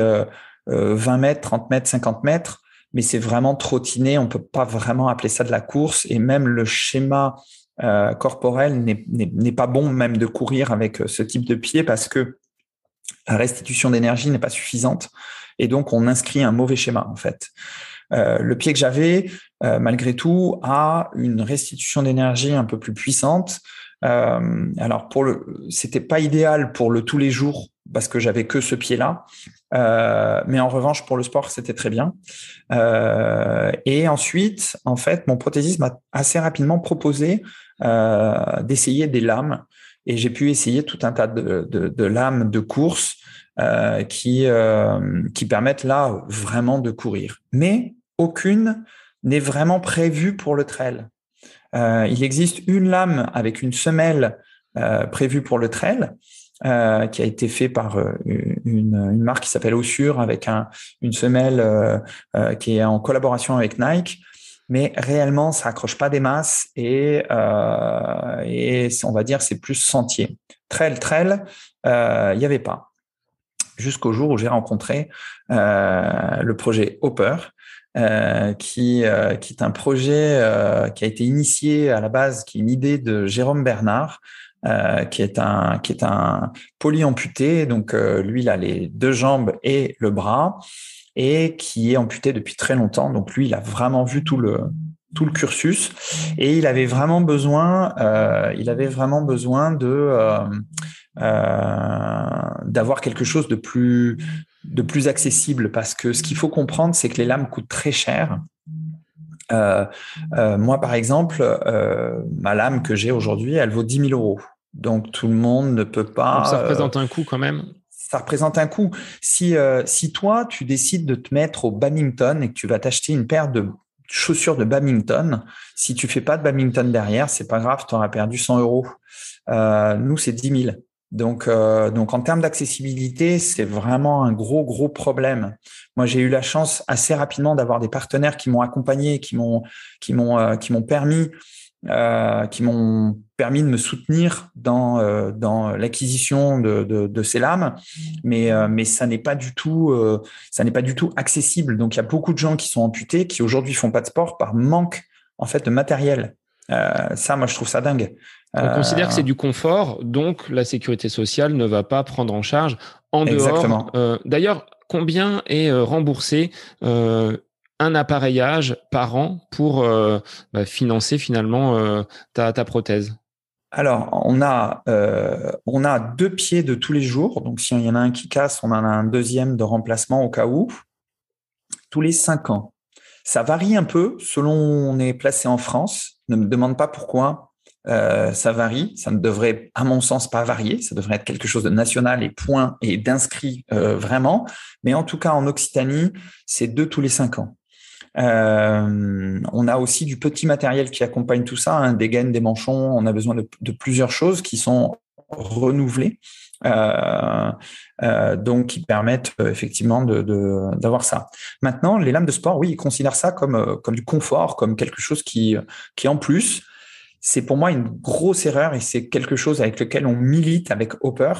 20 mètres, 30 mètres, 50 mètres, mais c'est vraiment trottiner. On peut pas vraiment appeler ça de la course. Et même le schéma euh, corporel n'est pas bon même de courir avec euh, ce type de pied parce que la restitution d'énergie n'est pas suffisante. Et donc, on inscrit un mauvais schéma, en fait. Euh, le pied que j'avais, malgré tout, a une restitution d'énergie un peu plus puissante. Alors, pour le, c'était pas idéal pour le tous les jours parce que j'avais que ce pied-là. Euh, mais en revanche, pour le sport, c'était très bien. Euh, et ensuite, en fait, mon prothésiste m'a assez rapidement proposé euh, d'essayer des lames. Et j'ai pu essayer tout un tas de, de, de lames de course euh, qui, euh, qui permettent là vraiment de courir. Mais aucune n'est vraiment prévu pour le trail. il existe une lame avec une semelle prévue pour le trail, euh, qui a été fait par euh, une, une marque qui s'appelle Ossure avec un, une semelle euh, qui est en collaboration avec Nike. Mais réellement, ça accroche pas des masses et, et on va dire c'est plus sentier. Trail, trail, il n'y avait pas. Jusqu'au jour où j'ai rencontré le projet Hopper, euh, qui, euh, qui est un projet euh, qui a été initié à la base, qui est une idée de Jérôme Bernard, euh, qui est un qui est un polyamputé. Donc euh, lui, il a les deux jambes et le bras, et qui est amputé depuis très longtemps. Donc lui, il a vraiment vu tout le tout le cursus et il avait vraiment besoin euh, il avait vraiment besoin de d'avoir quelque chose de plus de plus accessible parce que ce qu'il faut comprendre c'est que les lames coûtent très cher euh, euh, moi, par exemple, euh, ma lame que j'ai aujourd'hui, elle vaut 10 000 euros. Donc, tout le monde ne peut pas. Donc, ça représente un coût quand même. Ça représente un coût. Si, si toi, tu décides de te mettre au badminton et que tu vas t'acheter une paire de chaussures de badminton, si tu fais pas de badminton derrière, c'est pas grave, tu auras perdu 100 euros. nous, c'est 10 000. Donc, euh, donc en termes d'accessibilité, c'est vraiment un gros, gros problème. Moi, j'ai eu la chance assez rapidement d'avoir des partenaires qui m'ont accompagné, qui m'ont, qui m'ont, euh, qui m'ont permis, euh, qui m'ont permis de me soutenir dans euh, dans l'acquisition de, de, de, ces lames, mais mais ça n'est pas du tout, ça n'est pas du tout accessible. Donc, il y a beaucoup de gens qui sont amputés, qui aujourd'hui font pas de sport par manque en fait de matériel. ça, moi, je trouve ça dingue. On considère que c'est du confort, donc la sécurité sociale ne va pas prendre en charge en dehors. Euh, D'ailleurs, combien est euh, remboursé euh, un appareillage par an pour euh, bah, financer finalement euh, ta, ta, prothèse? Alors, on a, on a deux pieds de tous les jours. Donc, s'il y en a un qui casse, on en a un deuxième de remplacement au cas où. Tous les cinq ans. Ça varie un peu selon où on est placé en France. Ne me demande pas pourquoi. Euh, ça varie, ça ne devrait, à mon sens, pas varier. Ça devrait être quelque chose de national et point et d'inscrit euh, vraiment. Mais en tout cas, en Occitanie, c'est deux tous les cinq ans. Euh, on a aussi du petit matériel qui accompagne tout ça, hein, des gaines, des manchons. On a besoin de, de plusieurs choses qui sont renouvelées. Euh, euh, donc qui permettent euh, effectivement de, d'avoir ça. Maintenant, les lames de sport, oui, ils considèrent ça comme comme du confort, comme quelque chose qui qui en plus c'est pour moi une grosse erreur et c'est quelque chose avec lequel on milite avec Hopper,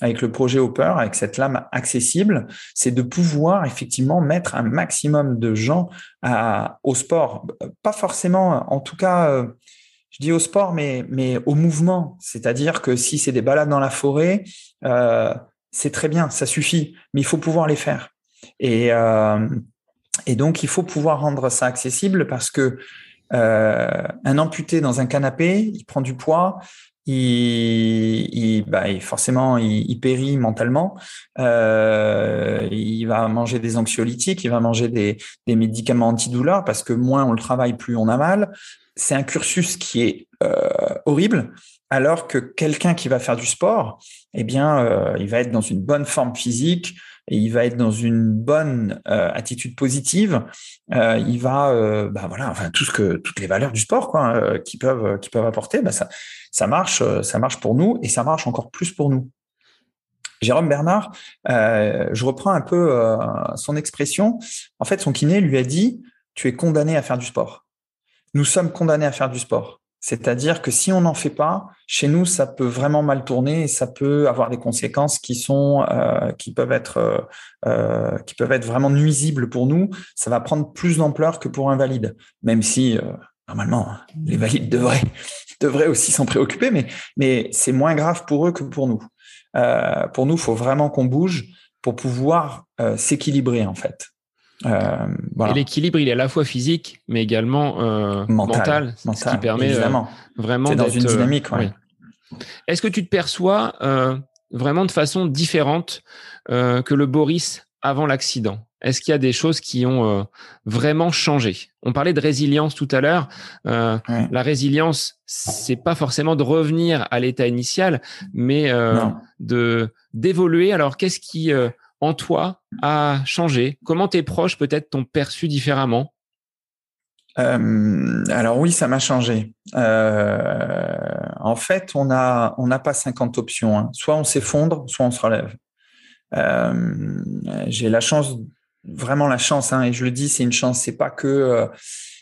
avec le projet Hopper, avec cette lame accessible, c'est de pouvoir effectivement mettre un maximum de gens à, au sport. Pas forcément, en tout cas, euh, je dis au sport, mais, mais au mouvement. C'est-à-dire que si c'est des balades dans la forêt, euh, c'est très bien, ça suffit, mais il faut pouvoir les faire. Et, euh, et donc, il faut pouvoir rendre ça accessible parce que euh, un amputé dans un canapé, il prend du poids, il, il, bah, forcément, il, périt mentalement. Euh, il va manger des anxiolytiques, il va manger des, des, médicaments antidouleurs parce que moins on le travaille, plus on a mal. C'est un cursus qui est euh, horrible. Alors que quelqu'un qui va faire du sport, eh bien, euh, il va être dans une bonne forme physique, et il va être dans une bonne euh, attitude positive. Euh, il va, euh, bah voilà, enfin tout ce que toutes les valeurs du sport quoi, euh, qui peuvent qui peuvent apporter, bah ça ça marche, ça marche pour nous et ça marche encore plus pour nous. Jérôme Bernard, je reprends un peu son expression. En fait, son kiné lui a dit "Tu es condamné à faire du sport." Nous sommes condamnés à faire du sport. C'est-à-dire que si on n'en fait pas, chez nous, ça peut vraiment mal tourner et ça peut avoir des conséquences qui sont, euh, qui peuvent être, euh, euh qui peuvent être vraiment nuisibles pour nous. Ça va prendre plus d'ampleur que pour un valide, même si normalement les valides devraient, devraient aussi s'en préoccuper, mais, mais c'est moins grave pour eux que pour nous. Pour nous, il faut vraiment qu'on bouge pour pouvoir s'équilibrer en fait. Euh, voilà. L'équilibre, il est à la fois physique, mais également euh, mental, mental, ce qui permet euh, vraiment dans une dynamique. Ouais. Est-ce que tu te perçois vraiment de façon différente que le Boris avant l'accident? Est-ce qu'il y a des choses qui ont vraiment changé? On parlait de résilience tout à l'heure. Ouais. La résilience, c'est pas forcément de revenir à l'état initial, mais de d'évoluer. Alors, qu'est-ce qui en toi a changé Comment tes proches peut-être t'ont perçu différemment? Alors oui, ça m'a changé. en fait, on n'a on n'a pas 50 options. Hein. Soit on s'effondre, soit on se relève. J'ai la chance, vraiment la chance, hein, et je le dis, c'est une chance. C'est pas que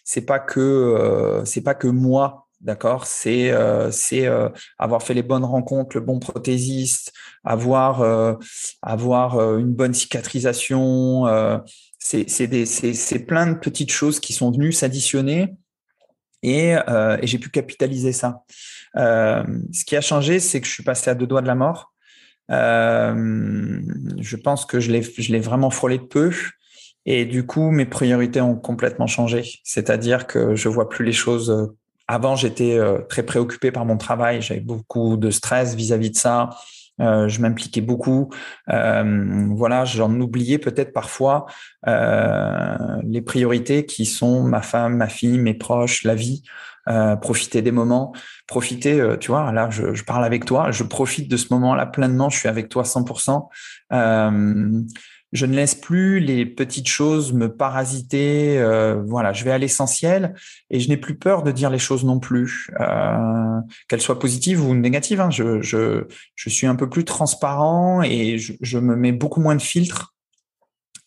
c'est pas que c'est pas que moi D'accord, c'est euh, c'est euh, avoir fait les bonnes rencontres, le bon prothésiste, avoir euh, avoir une bonne cicatrisation. c'est c'est plein de petites choses qui sont venues s'additionner et, et j'ai pu capitaliser ça. ce qui a changé, c'est que je suis passé à deux doigts de la mort. je pense que je l'ai je l'ai vraiment frôlé de peu. Et du coup, mes priorités ont complètement changé. C'est-à-dire que je vois plus les choses avant, j'étais euh, très préoccupé par mon travail. J'avais beaucoup de stress vis-à-vis de ça. Euh, je m'impliquais beaucoup. Euh, voilà, j'en oubliais peut-être parfois les priorités qui sont ma femme, ma fille, mes proches, la vie. profiter des moments, profiter, tu vois, là, je, je, parle avec toi, je profite de ce moment-là pleinement, je suis avec toi 100% je ne laisse plus les petites choses me parasiter. Euh, voilà, je vais à l'essentiel et je n'ai plus peur de dire les choses non plus, euh, qu'elles soient positives ou négatives. Hein. Je, je, je, suis un peu plus transparent et je, je me mets beaucoup moins de filtres.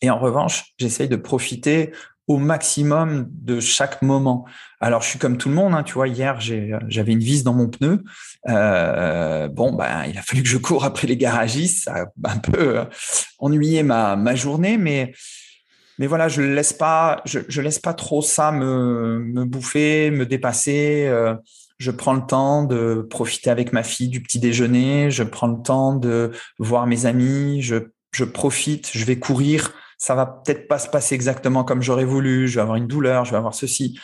Et en revanche, j'essaye de profiter au maximum de chaque moment. Alors, je suis comme tout le monde, hein, tu vois, hier, j'avais une vis dans mon pneu. Euh, bon, ben, il a fallu que je cours après les garagistes. Ça a un peu euh, ennuyé ma, ma journée, mais, mais voilà, je ne laisse, pas, je, je, laisse pas trop ça me, me bouffer, me dépasser. Euh, je prends le temps de profiter avec ma fille du petit déjeuner. Je prends le temps de voir mes amis. Je, je profite, je vais courir ça va peut-être pas se passer exactement comme j'aurais voulu, je vais avoir une douleur, je vais avoir ceci.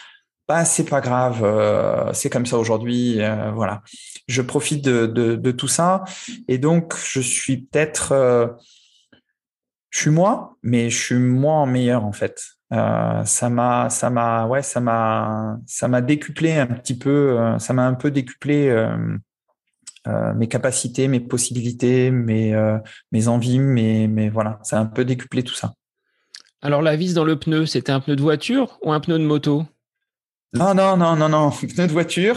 Bah, c'est pas grave, euh, c'est comme ça aujourd'hui, euh, voilà. Je profite de, tout ça et donc je suis peut-être, euh, je suis moi, mais je suis moi en meilleur en fait. ça m'a, ça m'a, ouais, ça m'a, ça m'a décuplé un petit peu, ça m'a un peu décuplé mes capacités, mes possibilités, mes, mes envies, mais, mais voilà, ça a un peu décuplé tout ça. Alors la vis dans le pneu, c'était un pneu de voiture ou un pneu de moto? Non, non, non, non, non, pneu de voiture.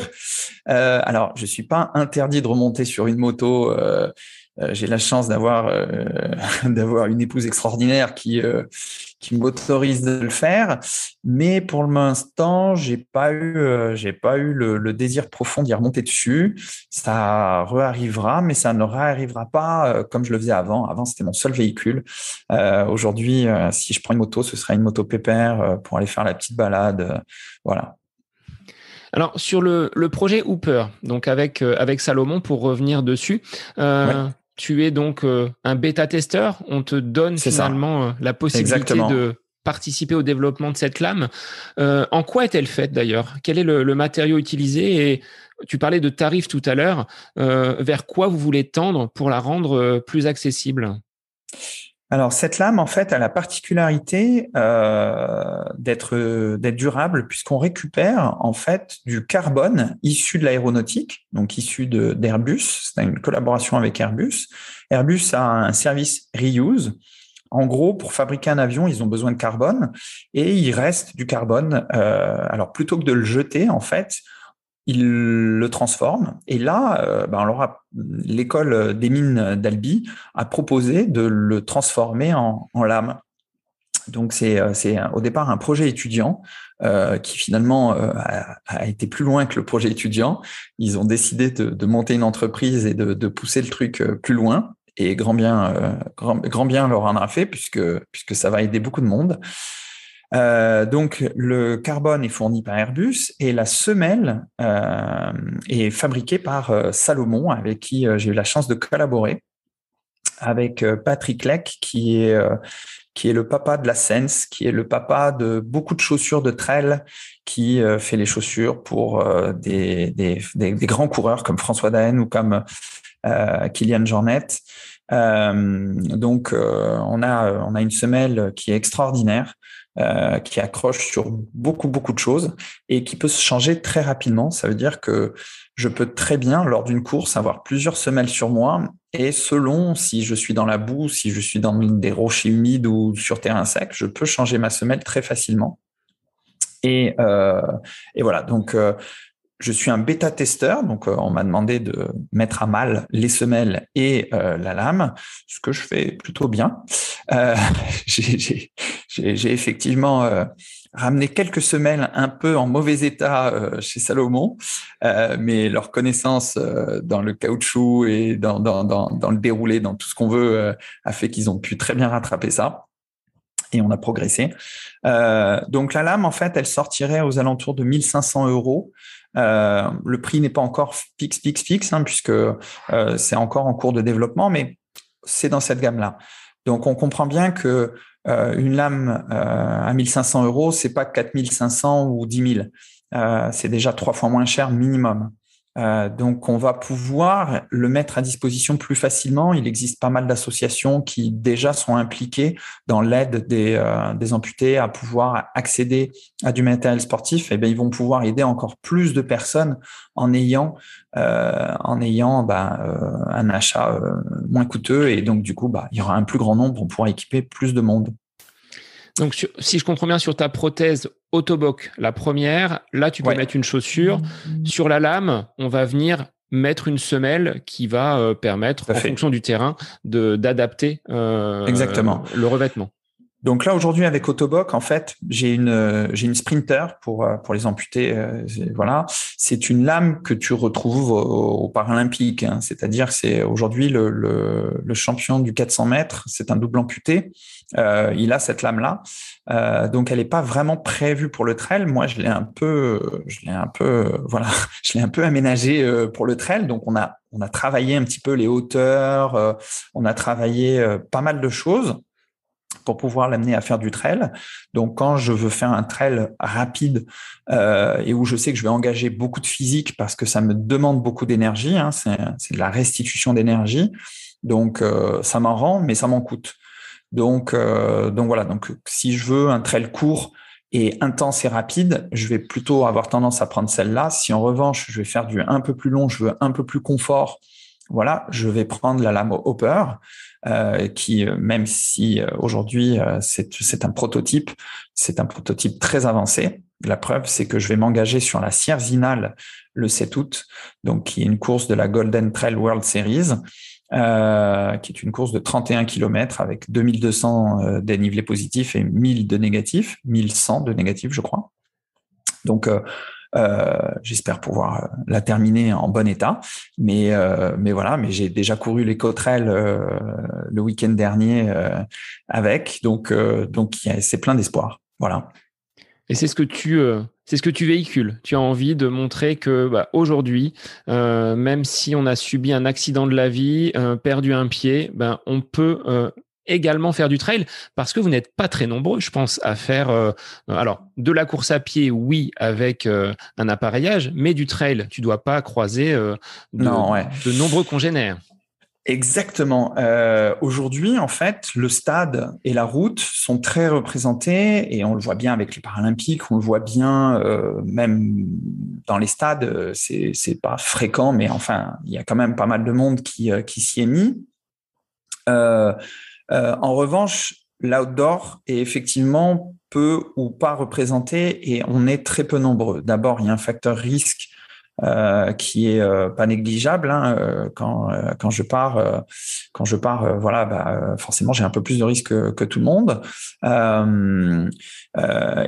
Euh, alors, je suis pas interdit de remonter sur une moto euh, j'ai la chance d'avoir euh, d'avoir une épouse extraordinaire qui euh, qui m'autorise de le faire, mais pour l'instant, j'ai pas eu j'ai pas eu le, désir profond d'y remonter dessus. Ça réarrivera, mais ça ne réarrivera pas comme je le faisais avant. Avant, c'était mon seul véhicule. Aujourd'hui, si je prends une moto, ce sera une moto pépère pour aller faire la petite balade. voilà. Alors sur le, le projet Hooper, donc avec avec Salomon pour revenir dessus, euh, tu es donc euh, un bêta-testeur. On te donne finalement euh, la possibilité de participer au développement de cette lame. Euh, en quoi est-elle faite d'ailleurs? Quel est le, matériau utilisé? Et tu parlais de tarifs tout à l'heure. vers quoi vous voulez tendre pour la rendre plus accessible? Alors cette lame, en fait, a la particularité euh, d'être durable puisqu'on récupère en fait du carbone issu de l'aéronautique, donc issu d'Airbus. C'est une collaboration avec Airbus. Airbus a un service reuse. En gros, pour fabriquer un avion, ils ont besoin de carbone et il reste du carbone. Euh, alors plutôt que de le jeter, en fait, il le transforme. Et là, euh, ben, l'école des mines d'Albi a proposé de le transformer en, lame. Donc c'est euh, au départ un projet étudiant euh, qui finalement a, été plus loin que le projet étudiant. Ils ont décidé de, monter une entreprise et de, pousser le truc plus loin. Et grand bien, grand, grand, bien leur en a fait puisque puisque ça va aider beaucoup de monde. Euh, donc le carbone est fourni par Airbus et la semelle euh, est fabriquée par euh, Salomon, avec qui j'ai eu la chance de collaborer, avec Patrick Leck, qui est qui est le papa de la Sense, qui est le papa de beaucoup de chaussures de trail, qui fait les chaussures pour des, des, grands coureurs comme François Daen ou comme Kylian Jornet. donc on a on a une semelle qui est extraordinaire euh, qui accroche sur beaucoup, beaucoup de choses et qui peut se changer très rapidement. Ça veut dire que je peux très bien, lors d'une course, avoir plusieurs semelles sur moi et selon si je suis dans la boue, si je suis dans des rochers humides ou sur terrain sec, je peux changer ma semelle très facilement. Et, et voilà, donc je suis un bêta-testeur, donc on m'a demandé de mettre à mal les semelles et la lame, ce que je fais plutôt bien. J'ai effectivement ramené quelques semelles un peu en mauvais état chez Salomon, mais leur connaissance dans le caoutchouc et dans, le déroulé, dans tout ce qu'on veut, a fait qu'ils ont pu très bien rattraper ça et on a progressé. Euh, donc la lame, en fait, elle sortirait aux alentours de 1500 euros. Euh, le prix n'est pas encore fixe, fixe, fixe, hein, puisque euh, c'est encore en cours de développement, mais c'est dans cette gamme-là. Donc on comprend bien que une lame à 1500 euros, c'est pas 4500 ou 10 000. c'est déjà trois fois moins cher minimum. Euh, donc, on va pouvoir le mettre à disposition plus facilement. Il existe pas mal d'associations qui déjà sont impliquées dans l'aide des, euh, des, amputés à pouvoir accéder à du matériel sportif. Et eh bien, ils vont pouvoir aider encore plus de personnes en ayant, euh, en ayant bah, un achat moins coûteux. Et donc, du coup, bah, il y aura un plus grand nombre. On pourra équiper plus de monde. Donc, si je comprends bien, sur ta prothèse Autoboc, la première, là, tu peux mettre une chaussure. Sur la lame, on va venir mettre une semelle qui va euh, permettre, en fonction du terrain, de d'adapter euh, Exactement. le revêtement. Donc là aujourd'hui avec Autoboc, en fait, j'ai une j'ai une Sprinter pour euh, pour les amputés. Euh, voilà, c'est une lame que tu retrouves au, au Paralympique. Hein. C'est-à-dire c'est aujourd'hui le, le, champion du 400 mètres. C'est un double amputé. Euh, il a cette lame là. Euh, donc elle n'est pas vraiment prévue pour le trail. Moi je l'ai un peu je l'ai un peu voilà je l'ai un peu aménagé pour le trail. Donc on a on a travaillé un petit peu les hauteurs. on a travaillé pas mal de choses pour pouvoir l'amener à faire du trail. Donc, quand je veux faire un trail rapide euh, et où je sais que je vais engager beaucoup de physique parce que ça me demande beaucoup d'énergie, hein, c'est de la restitution d'énergie. Donc, euh, ça m'en rend, mais ça m'en coûte. Donc, euh, donc voilà. Donc, si je veux un trail court et intense et rapide, je vais plutôt avoir tendance à prendre celle-là. Si en revanche, je vais faire du un peu plus long, je veux un peu plus confort, voilà, je vais prendre la lame Hopper. Euh, qui, euh, même si euh, aujourd'hui c'est un prototype, c'est un prototype très avancé. La preuve, c'est que je vais m'engager sur la Sierzinal le 7 août, donc qui est une course de la Golden Trail World Series, euh, qui est une course de 31 km avec 2200 dénivelés positifs et 1000 de négatifs, 1100 de négatifs, je crois. Donc, euh, j'espère pouvoir euh, la terminer en bon état. Mais, euh, mais voilà, mais j'ai déjà couru les Cotrelles le week-end dernier avec, donc donc c'est plein d'espoir. Voilà. Et c'est ce que tu c'est ce que tu véhicules. Tu as envie de montrer que bah, aujourd'hui, même si on a subi un accident de la vie, perdu un pied, ben on peut également faire du trail parce que vous n'êtes pas très nombreux, je pense, à faire euh, alors de la course à pied, oui, avec euh, un appareillage, mais du trail, tu dois pas croiser euh, de, de, nombreux congénères. Exactement. Aujourd'hui, en fait, le stade et la route sont très représentés et on le voit bien avec les Paralympiques, on le voit bien même dans les stades. C'est c'est pas fréquent, mais enfin, il y a quand même pas mal de monde qui qui s'y est mis. Euh, en revanche, l'outdoor est effectivement peu ou pas représenté et on est très peu nombreux. D'abord, il y a un facteur risque euh, qui est euh, pas négligeable hein, quand je pars quand je pars voilà bah, forcément j'ai un peu plus de risque que, que tout le monde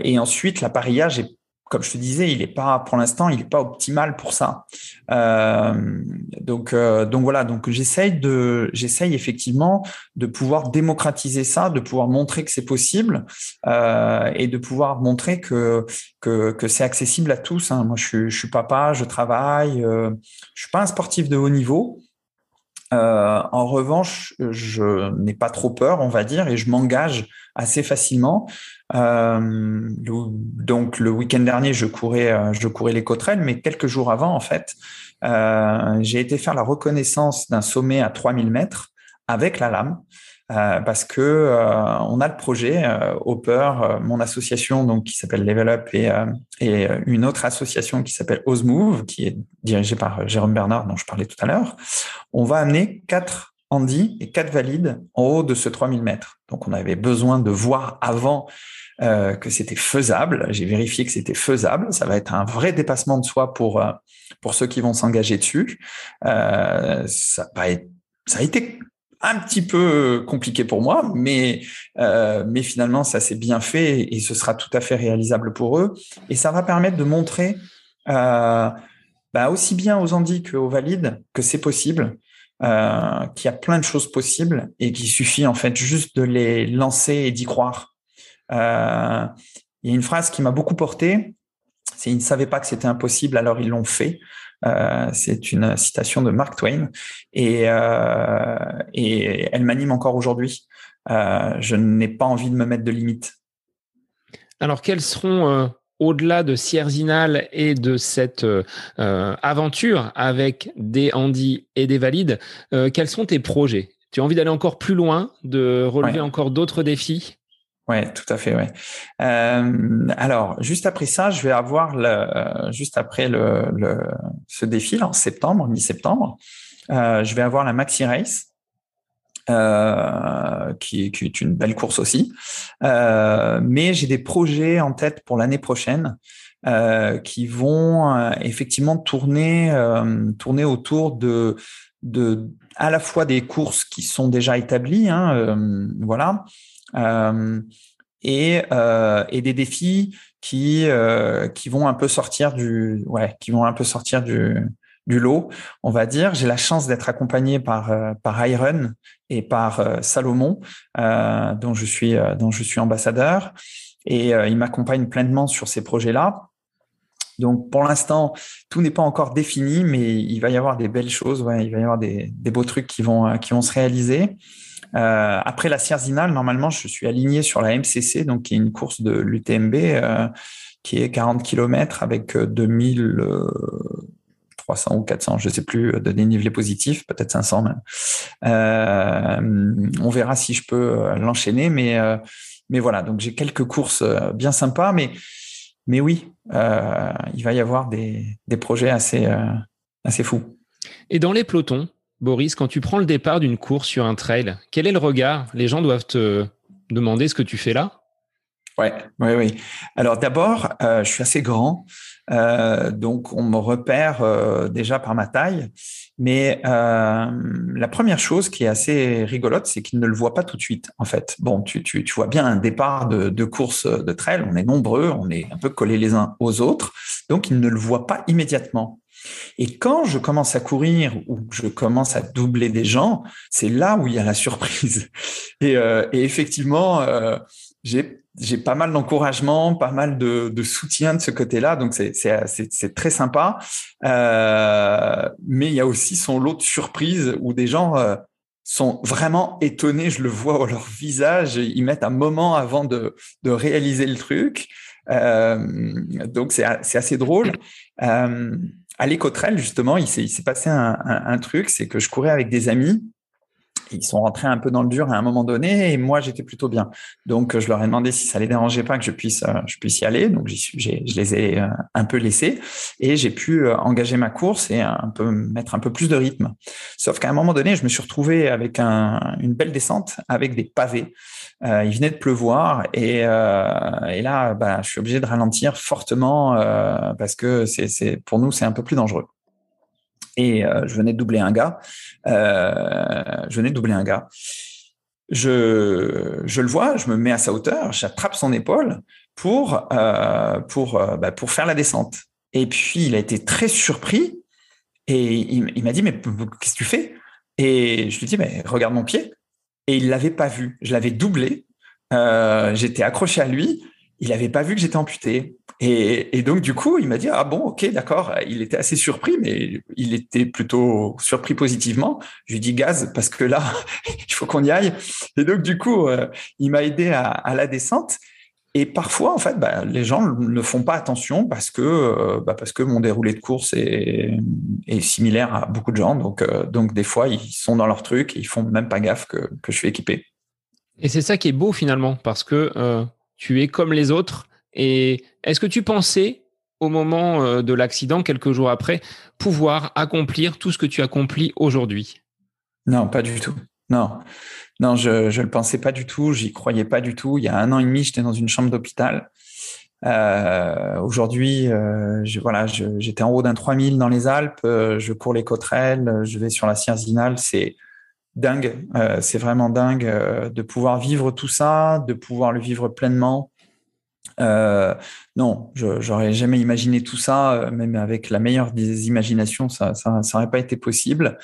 et ensuite l'appareillage est comme je te disais, il n'est pas, pour l'instant, il n'est pas optimal pour ça. Euh, donc, euh, donc voilà. Donc j'essaye de, j'essaye effectivement de pouvoir démocratiser ça, de pouvoir montrer que c'est possible euh, et de pouvoir montrer que que, c'est accessible à tous. Hein. Moi, je suis, papa, je travaille, je suis pas un sportif de haut niveau. En revanche, je n'ai pas trop peur, on va dire, et je m'engage assez facilement. Euh, donc le week-end dernier, je courais, euh, je courais les Cotrelles, mais quelques jours avant, en fait, euh, j'ai été faire la reconnaissance d'un sommet à 3000 mètres avec la lame. Parce que on a le projet euh, Hopper, mon association donc qui s'appelle Level Up et, et une autre association qui s'appelle Osmove, qui est dirigée par Jérôme Bernard dont je parlais tout à l'heure. On va amener quatre Andy et quatre valides en haut de ce 3000 mètres. Donc, on avait besoin de voir avant euh, que c'était faisable. J'ai vérifié que c'était faisable. Ça va être un vrai dépassement de soi pour euh, pour ceux qui vont s'engager dessus. Euh, ça, a été un petit peu compliqué pour moi, mais mais finalement ça s'est bien fait et ce sera tout à fait réalisable pour eux. Et ça va permettre de montrer bah, aussi bien aux Andis qu'aux valides que c'est possible. Euh, qu'il y a plein de choses possibles et qu'il suffit en fait juste de les lancer et d'y croire. Euh, il y a une phrase qui m'a beaucoup porté, c'est ils ne savaient pas que c'était impossible, alors ils l'ont fait. Euh, c'est une citation de Mark Twain et, euh, et elle m'anime encore aujourd'hui. Euh, je n'ai pas envie de me mettre de limites. Alors, quels seront, au-delà de Sierzinal et de cette euh, aventure avec des Andy et des Valides, quels sont tes projets? Tu as envie d'aller encore plus loin, de relever encore d'autres défis? Ouais, tout à fait. Ouais. Euh, alors, juste après ça, je vais avoir le, juste après le, le ce défi en septembre, mi-septembre, euh, je vais avoir la Maxi Race, euh, qui, est une belle course aussi. Euh, mais j'ai des projets en tête pour l'année prochaine euh, qui vont effectivement tourner tourner autour de à la fois des courses qui sont déjà établies, hein, voilà et, et des défis qui qui vont un peu sortir du qui vont un peu sortir du lot, on va dire. J'ai la chance d'être accompagné par par Iron et par euh, Salomon, euh, dont, je suis, euh, dont je suis ambassadeur. Et euh, il m'accompagne pleinement sur ces projets-là. Donc pour l'instant, tout n'est pas encore défini, mais il va y avoir des belles choses, ouais, il va y avoir des, des beaux trucs qui vont, euh, qui vont se réaliser. Euh, après la Sierzinal, normalement, je suis aligné sur la MCC, donc qui est une course de l'UTMB qui est 40 km avec 2000, 300 ou 400, je ne sais plus, euh, de dénivelé positif, peut-être 500 même. Euh, on verra si je peux euh, l'enchaîner, mais, mais voilà, donc j'ai quelques courses bien sympas, mais, mais oui, il va y avoir des, projets assez, assez fous. Et dans les pelotons, Boris, quand tu prends le départ d'une course sur un trail, quel est le regard? Les gens doivent te demander ce que tu fais là? Ouais, oui, oui. Alors d'abord, je suis assez grand euh, donc on me repère euh, déjà par ma taille. Mais la première chose qui est assez rigolote, c'est qu'ils ne le voient pas tout de suite. En fait, bon, tu, tu, tu vois bien un départ de, de, course de trail. On est nombreux, on est un peu collés les uns aux autres, donc ils ne le voient pas immédiatement. Et quand je commence à courir ou je commence à doubler des gens, c'est là où il y a la surprise. Et, euh, et effectivement, euh, j'ai j'ai pas mal d'encouragement, pas mal de, de, soutien de ce côté-là, donc c'est très sympa. Euh, mais il y a aussi son lot de surprises où des gens euh, sont vraiment étonnés, je le vois au leur visage, ils mettent un moment avant de, de réaliser le truc. Euh, donc c'est assez drôle. Euh, à l'écotrel, justement, il s'est passé un, un truc, c'est que je courais avec des amis. Ils sont rentrés un peu dans le dur à un moment donné et moi j'étais plutôt bien. Donc je leur ai demandé si ça les dérangeait pas que je puisse euh, je puisse y aller. Donc je les ai euh, un peu laissés et j'ai pu euh, engager ma course et mettre un peu plus de rythme. Sauf qu'à un moment donné, je me suis retrouvé avec un, une belle descente avec des pavés. Il venait de pleuvoir et, là, bah, je suis obligé de ralentir fortement parce que pour nous, c'est un peu plus dangereux. Et je venais de doubler un gars. je venais de doubler un gars. Je, je le vois, je me mets à sa hauteur, j'attrape son épaule pour, pour, bah, pour faire la descente. Et puis, il a été très surpris et il, il m'a dit, mais qu'est-ce que tu fais? Et je lui dis, mais regarde mon pied et il l'avait pas vu. Je l'avais doublé. Euh, j'étais accroché à lui. Il n'avait pas vu que j'étais amputé. Et, donc, du coup, il m'a dit, ah bon, ok, d'accord. Il était assez surpris, mais il était plutôt surpris positivement. Je lui dis, gaz, parce que là, il faut qu'on y aille. Et donc, du coup, euh, il m'a aidé à, la descente. Et parfois, en fait, bah, les gens ne font pas attention parce que, euh, bah, parce que mon déroulé de course est, similaire à beaucoup de gens. Donc, euh, donc, des fois, ils sont dans leur truc et ils font même pas gaffe que, que je suis équipé. Et c'est ça qui est beau finalement, parce que tu es comme les autres. Et est-ce que tu pensais au moment de l'accident, quelques jours après, pouvoir accomplir tout ce que tu accomplis aujourd'hui? Non, pas du tout. Non, non, je ne le pensais pas du tout. J'y croyais pas du tout. Il y a un an et demi, j'étais dans une chambre d'hôpital. Euh, Aujourd'hui, euh, voilà, j'étais en haut d'un 3000 dans les Alpes. Euh, je cours les Coterelles. Je vais sur la Sierzinale. C'est dingue. Euh, c'est vraiment dingue euh, de pouvoir vivre tout ça, de pouvoir le vivre pleinement. Euh, non, j'aurais jamais imaginé tout ça, euh, même avec la meilleure des imaginations, ça, ça, ça aurait pas été possible.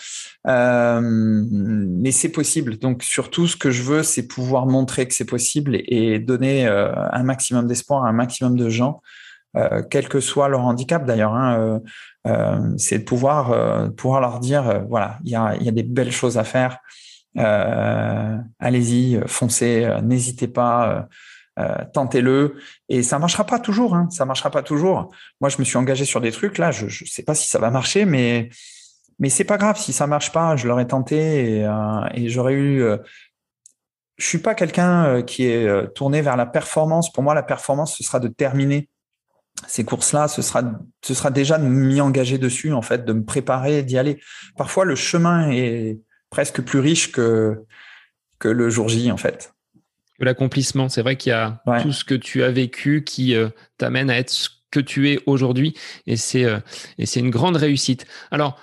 Euh, mais c'est possible. Donc surtout, ce que je veux, c'est pouvoir montrer que c'est possible et, donner euh, un maximum d'espoir à un maximum de gens, quel que soit leur handicap d'ailleurs. Hein, c'est de pouvoir pouvoir leur dire, voilà, il y a, y a des belles choses à faire. Allez-y, foncez, n'hésitez pas. Euh, tentez-le. Et ça marchera pas toujours. Hein, ça marchera pas toujours. Moi, je me suis engagé sur des trucs là. Je ne sais pas si ça va marcher, mais mais c'est pas grave si ça marche pas. Je l'aurais tenté et, euh, et j'aurais eu. Euh, je suis pas quelqu'un qui est tourné vers la performance. Pour moi, la performance, ce sera de terminer ces courses-là. Ce sera, ce sera déjà de m'y engager dessus, en fait, de me préparer, d'y aller. Parfois, le chemin est presque plus riche que que le jour J, en fait l'accomplissement. C'est vrai qu'il y a tout ce que tu as vécu qui euh, t'amène à être ce que tu es aujourd'hui et c'est euh, et c'est une grande réussite. Alors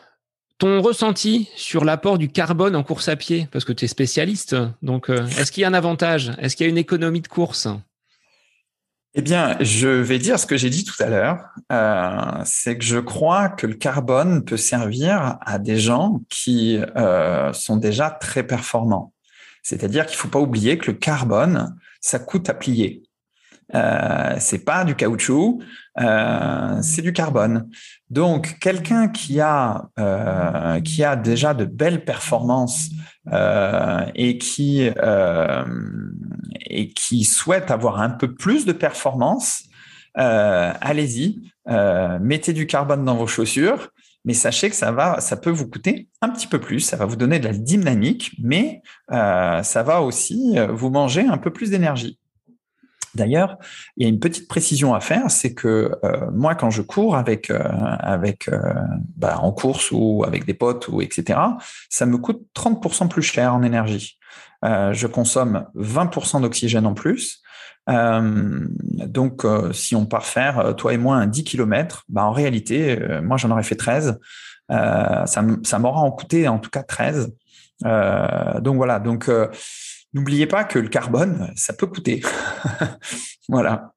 ton ressenti sur l'apport du carbone en course à pied, parce que tu es spécialiste, donc euh, est-ce qu'il y a un avantage? Est-ce qu'il y a une économie de course? Eh bien, je vais dire ce que j'ai dit tout à l'heure, c'est que je crois que le carbone peut servir à des gens qui sont déjà très performants. C'est-à-dire qu'il ne faut pas oublier que le carbone, ça coûte à plier. Euh, c'est pas du caoutchouc, euh, c'est du carbone. Donc, quelqu'un euh, qui a déjà de belles performances euh, et qui et qui souhaite avoir un peu plus de performance, allez-y, mettez du carbone dans vos chaussures mais sachez que ça va, ça peut vous coûter un petit peu plus, ça va vous donner de la dynamique, mais euh, ça va aussi euh, vous manger un peu plus d'énergie. D'ailleurs, il y a une petite précision à faire, c'est que euh, moi, quand je cours avec, avec bah, en course ou avec des potes ou etc., ça me coûte 30% plus cher en énergie. je consomme 20% d'oxygène en plus. Euh, donc, euh, si on part faire, euh, toi et moi, un 10 km, bah, en réalité, moi, j'en aurais fait 13. ça, ça m'aura en coûté en tout cas 13. donc voilà, donc n'oubliez pas que le carbone, ça peut coûter. voilà.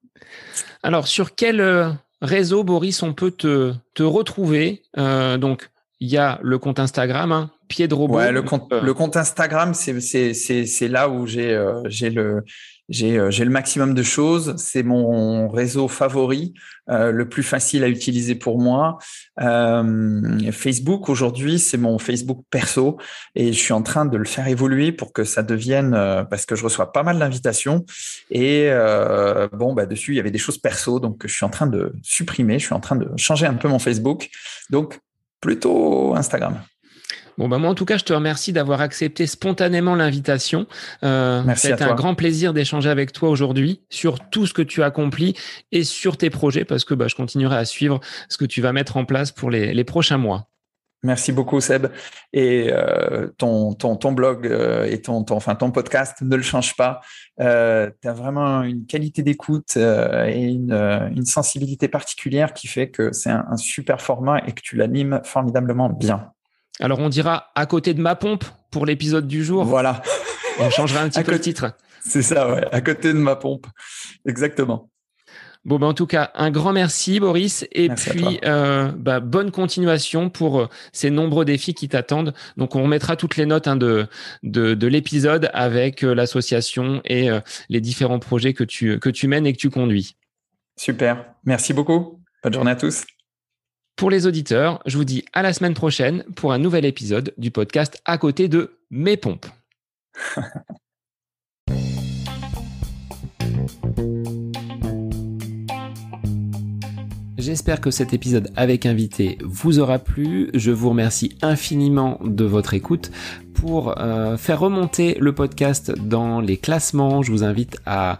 Alors, sur quel réseau, Boris, on peut te, te retrouver? Donc, il y a le compte Instagram, hein, Pied de robot. Ouais, le compte, le compte Instagram, c'est là où j'ai le euh, j'ai le maximum de choses. C'est mon réseau favori, euh, le plus facile à utiliser pour moi. Euh, Facebook aujourd'hui, c'est mon Facebook perso et je suis en train de le faire évoluer pour que ça devienne parce que je reçois pas mal d'invitations et bon bah dessus il y avait des choses perso donc je suis en train de supprimer. Je suis en train de changer un peu mon Facebook. Donc plutôt Instagram. Bon, bah moi, en tout cas, je te remercie d'avoir accepté spontanément l'invitation. Euh, Merci C'était un grand plaisir d'échanger avec toi aujourd'hui sur tout ce que tu accomplis et sur tes projets parce que bah, je continuerai à suivre ce que tu vas mettre en place pour les, les prochains mois. Merci beaucoup Seb. Et euh, ton, ton, ton blog euh, et ton, ton, enfin, ton podcast ne le change pas. Euh, tu as vraiment une qualité d'écoute et une, une, sensibilité particulière qui fait que c'est un, un super format et que tu l'animes formidablement bien. Alors on dira à côté de ma pompe pour l'épisode du jour. Voilà. On changera un petit peu le titre. C'est ça, ouais. À côté de ma pompe. Exactement. Bon, ben, en tout cas, un grand merci, Boris. Et puis, euh, bah, bonne continuation pour euh, ces nombreux défis qui t'attendent. Donc, on remettra toutes les notes hein, de, de, de l'épisode avec euh, l'association et les différents projets que tu, que tu mènes et que tu conduis. Super. Merci beaucoup. Bonne journée à tous. Pour les auditeurs, je vous dis à la semaine prochaine pour un nouvel épisode du podcast à côté de mes pompes. J'espère que cet épisode avec invité vous aura plu. Je vous remercie infiniment de votre écoute. pour euh, faire remonter le podcast dans les classements, je vous invite à